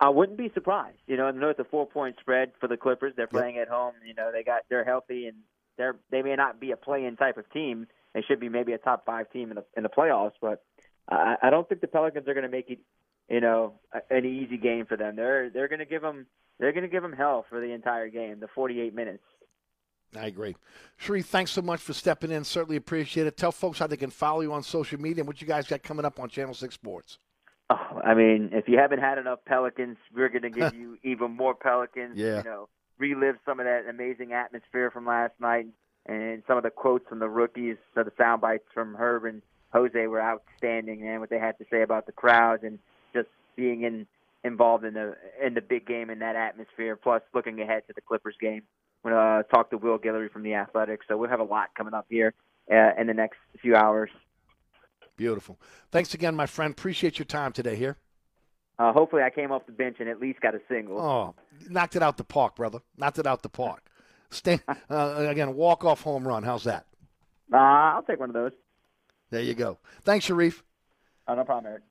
I, wouldn't be surprised. You know, I know it's a four point spread for the Clippers. They're playing at home. You know, they got they're healthy and they're they may not be a play in type of team. They should be maybe a top five team in the in the playoffs, but I, I don't think the Pelicans are going to make it. You know, an easy game for them. They're they're going to give them they're going to give them hell for the entire game, the 48 minutes. I agree. Sharif, thanks so much for stepping in. Certainly appreciate it. Tell folks how they can follow you on social media and what you guys got coming up on Channel Six Sports. Oh, I mean, if you haven't had enough Pelicans, we're going to give you even more Pelicans. Yeah. You know, relive some of that amazing atmosphere from last night and some of the quotes from the rookies, so the sound bites from Herb and Jose were outstanding, and what they had to say about the crowd and just being in involved in the in the big game in that atmosphere. Plus, looking ahead to the Clippers game. I'm going to talk to Will Guillory from the Athletics, so we'll have a lot coming up here uh, in the next few hours. Beautiful. Thanks again, my friend. Appreciate your time today here. Uh, hopefully, I came off the bench and at least got a single. Oh, knocked it out the park, brother. Knocked it out the park. Stay uh, again. Walk off home run. How's that? Uh, I'll take one of those. There you go. Thanks, Sharif. Oh, no problem, Eric.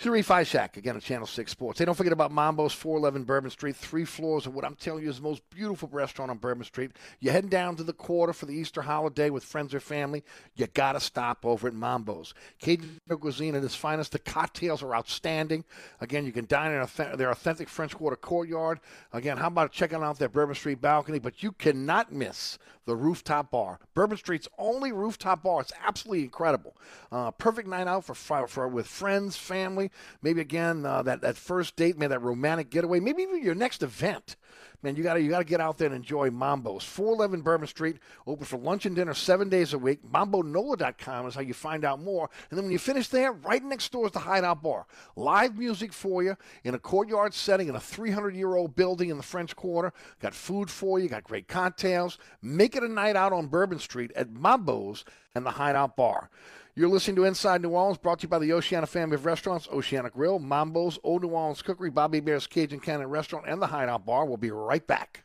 Sharief Ishaq, again on Channel 6 Sports. Hey, don't forget about Mambo's 411 Bourbon Street, three floors of what I'm telling you is the most beautiful restaurant on Bourbon Street. You're heading down to the quarter for the Easter holiday with friends or family, you got to stop over at Mambo's. Cajun cuisine at its finest. The cocktails are outstanding. Again, you can dine in their authentic French Quarter courtyard. Again, how about checking out their Bourbon Street balcony? But you cannot miss the rooftop bar. Bourbon Street's only rooftop bar. It's absolutely incredible. Uh, perfect night out for, for, for with friends, family. Maybe again uh, that that first date, maybe that romantic getaway, maybe even your next event. Man, you got to you got to get out there and enjoy Mambo's. 411 Bourbon Street, open for lunch and dinner seven days a week. MamboNola.com is how you find out more. And then when you finish there, right next door is the Hideout Bar. Live music for you in a courtyard setting in a 300 year old building in the French Quarter. Got food for you, got great cocktails. Make it a night out on Bourbon Street at Mambo's and the Hideout Bar. You're listening to Inside New Orleans, brought to you by the Oceana family of restaurants, Oceana Grill, Mambo's, Old New Orleans Cookery, Bobby Hebert's Cajun Cannon Restaurant, and the Hideout Bar. We'll be right back.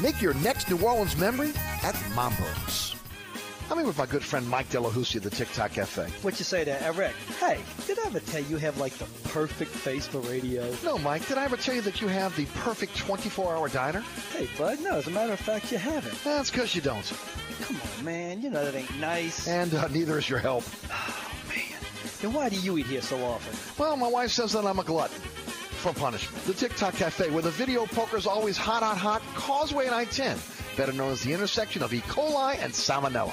Make your next New Orleans memory at Mambo's. I'm here with my good friend Mike Delahoussi of the Tic Toc Cafe. What you say to Eric? Hey, did I ever tell you you have like the perfect face for radio? No, Mike, did I ever tell you that you have the perfect 24-hour diner? Hey, bud, no, as a matter of fact, you haven't. That's because you don't. Come on, man, you know that ain't nice. And uh, neither is your help. Oh, man. Then why do you eat here so often? Well, my wife says that I'm a glutton for punishment. The Tic Toc Cafe, where the video poker is always hot, hot, hot. Causeway and I-10, better known as the intersection of E. coli and salmonella.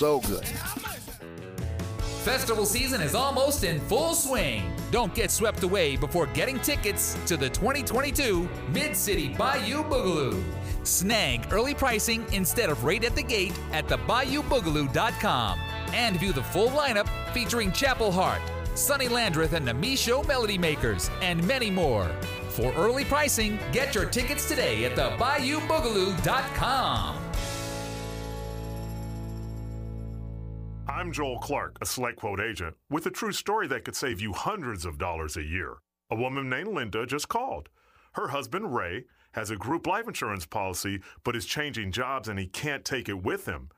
So good. Festival season is almost in full swing. Don't get swept away before getting tickets to the 2022 Mid City Bayou Boogaloo. Snag early pricing instead of right at the gate at thebayou-boogaloo.com and view the full lineup featuring Chapel Hart, Sonny Landreth and the Michot Melody Makers, and many more. For early pricing, get your tickets today at thebayou-boogaloo.com. I'm Joel Clark, a SelectQuote agent, with a true story that could save you hundreds of dollars a year. A woman named Linda just called. Her husband, Ray, has a group life insurance policy, but is changing jobs and he can't take it with him.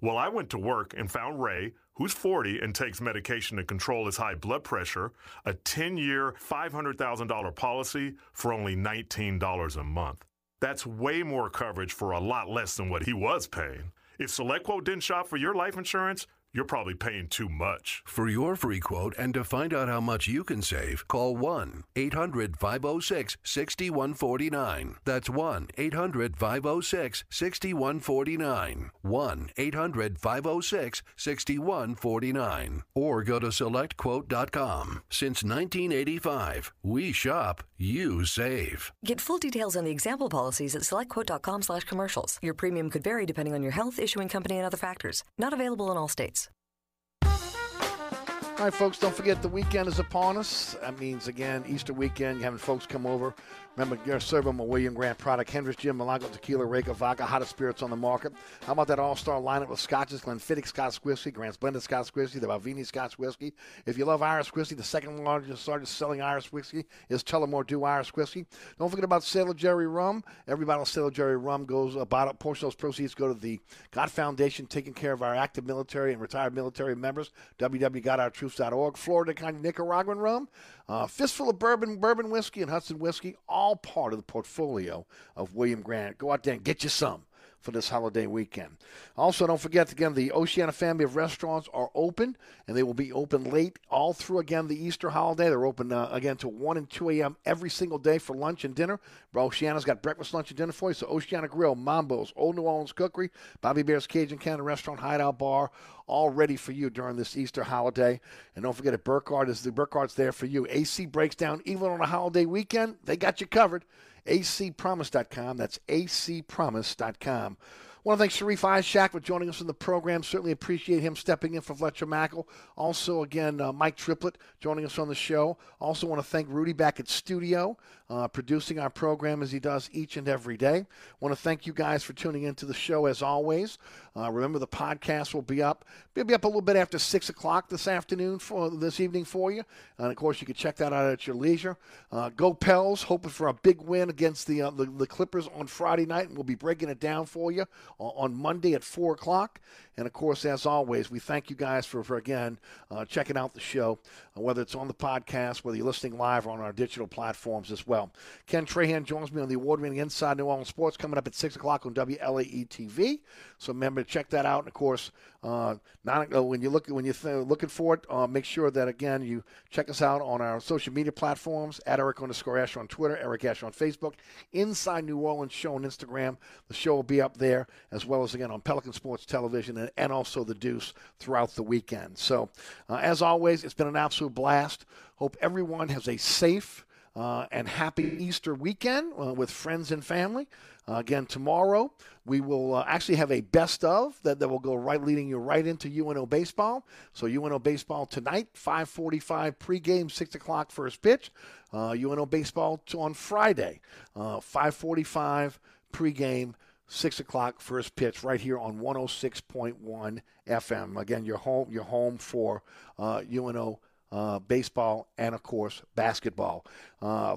Well, I went to work and found Ray, who's 40 and takes medication to control his high blood pressure, a 10 year, $500,000 policy for only $19 a month. That's way more coverage for a lot less than what he was paying. If SelectQuote didn't shop for your life insurance, you're probably paying too much. For your free quote and to find out how much you can save, call 1 800 506 6149. That's 1 800 506 6149. 1 800 506 6149. Or go to selectquote.com. Since 1985, we shop, you save. Get full details on the example policies at selectquote.com slash commercials. Your premium could vary depending on your health, issuing company, and other factors. Not available in all states. All right, folks, don't forget the weekend is upon us. That means, again, Easter weekend, having folks come over. Remember, you're serving a William Grant product. Hendrick's Gin, Milagro Tequila, Reyka Vodka, hottest spirits on the market. How about that all-star lineup of scotches, Glenfiddich Scotch Whiskey, Grant's Blended Scotch Whiskey, the Balvenie Scotch Whiskey. If you love Irish whiskey, the second largest, largest selling Irish whiskey is Tullamore Dew Irish Whiskey. Don't forget about Sailor Jerry Rum. Every bottle of Sailor Jerry Rum goes, uh, a portion of those proceeds go to the God Foundation, taking care of our active military and retired military members, www.gotourtroops.org. Flor de Caña Nicaraguan Rum. Uh, fistful of bourbon, bourbon whiskey, and Hudson whiskey, all part of the portfolio of William Grant. Go out there and get you some for this holiday weekend. Also, don't forget, again, the Oceana family of restaurants are open, and they will be open late all through, again, the Easter holiday. They're open, uh, again, to 1 and 2 a.m. every single day for lunch and dinner. Oceana's got breakfast, lunch, and dinner for you. So Oceana Grill, Mambo's, Old New Orleans Cookery, Bobby Hebert's Cajun Cannon Restaurant, Hideout Bar, all ready for you during this Easter holiday. And don't forget, at Burkhardt is the Burkhardt's there for you. AC breaks down even on a holiday weekend. They got you covered acpromise.com. That's acpromise.com. Want to thank Sharief Ishaq for joining us in the program. Certainly appreciate him stepping in for Fletcher Mackel. Also, again, uh, Mike Triplett joining us on the show. Also, want to thank Rudy back at studio, uh, producing our program as he does each and every day. Want to thank you guys for tuning into the show as always. Uh, remember, the podcast will be up. It'll be up a little bit after six o'clock this afternoon for this evening for you. And of course, you can check that out at your leisure. Uh, go Pels, hoping for a big win against the, uh, the the Clippers on Friday night, and we'll be breaking it down for you on Monday at 4 o'clock. And of course, as always, we thank you guys for, for again, uh, checking out the show, uh, whether it's on the podcast, whether you're listening live or on our digital platforms as well. Ken Trahan joins me on the award winning Inside New Orleans Sports coming up at 6 o'clock on WLAE TV. So remember to check that out. And of course, uh, not, uh, when you look when you're th- looking for it, uh, make sure that again you check us out on our social media platforms at Eric underscore Asher on Twitter, Eric Asher on Facebook, Inside New Orleans Show on Instagram. The show will be up there, as well as again on Pelican Sports Television and, also the Deuce throughout the weekend. So, uh, as always, it's been an absolute blast. Hope everyone has a safe uh, and happy Easter weekend uh, with friends and family. Uh, again, tomorrow we will uh, actually have a best of that, that will go right leading you right into UNO baseball. So UNO baseball tonight, 5:45 pregame, six o'clock first pitch. Uh, UNO baseball on Friday, uh, 5:45 pregame. 6 o'clock first pitch right here on 106.1 FM. Again, your home, your home for uh, UNO uh, baseball and, of course, basketball. Uh,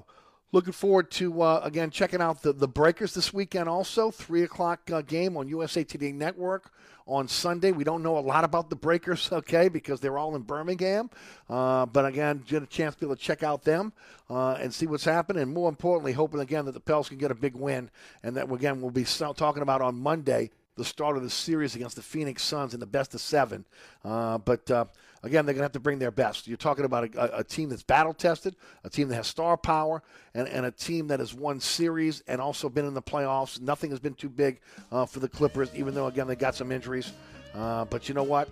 Looking forward to uh, again checking out the the Breakers this weekend. Also, three o'clock uh, game on USA Today Network on Sunday. We don't know a lot about the Breakers, okay, because they're all in Birmingham. Uh, but again, get a chance to be able to check out them uh, and see what's happening. And more importantly, hoping again that the Pels can get a big win, and that again we'll be talking about on Monday the start of the series against the Phoenix Suns in the best of seven. Uh, but uh, again, they're going to have to bring their best. You're talking about a, a, team that's battle tested, a team that has star power, and, and, a team that has won series and also been in the playoffs. Nothing has been too big uh, for the Clippers, even though, again, they got some injuries. Uh, but you know what?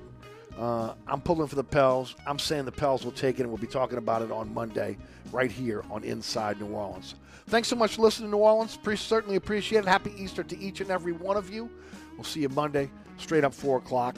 Uh, I'm pulling for the Pels. I'm saying the Pels will take it, and we'll be talking about it on Monday right here on Inside New Orleans. Thanks so much for listening New Orleans. Pre- certainly appreciate it. Happy Easter to each and every one of you. We'll see you Monday, straight up 4 o'clock.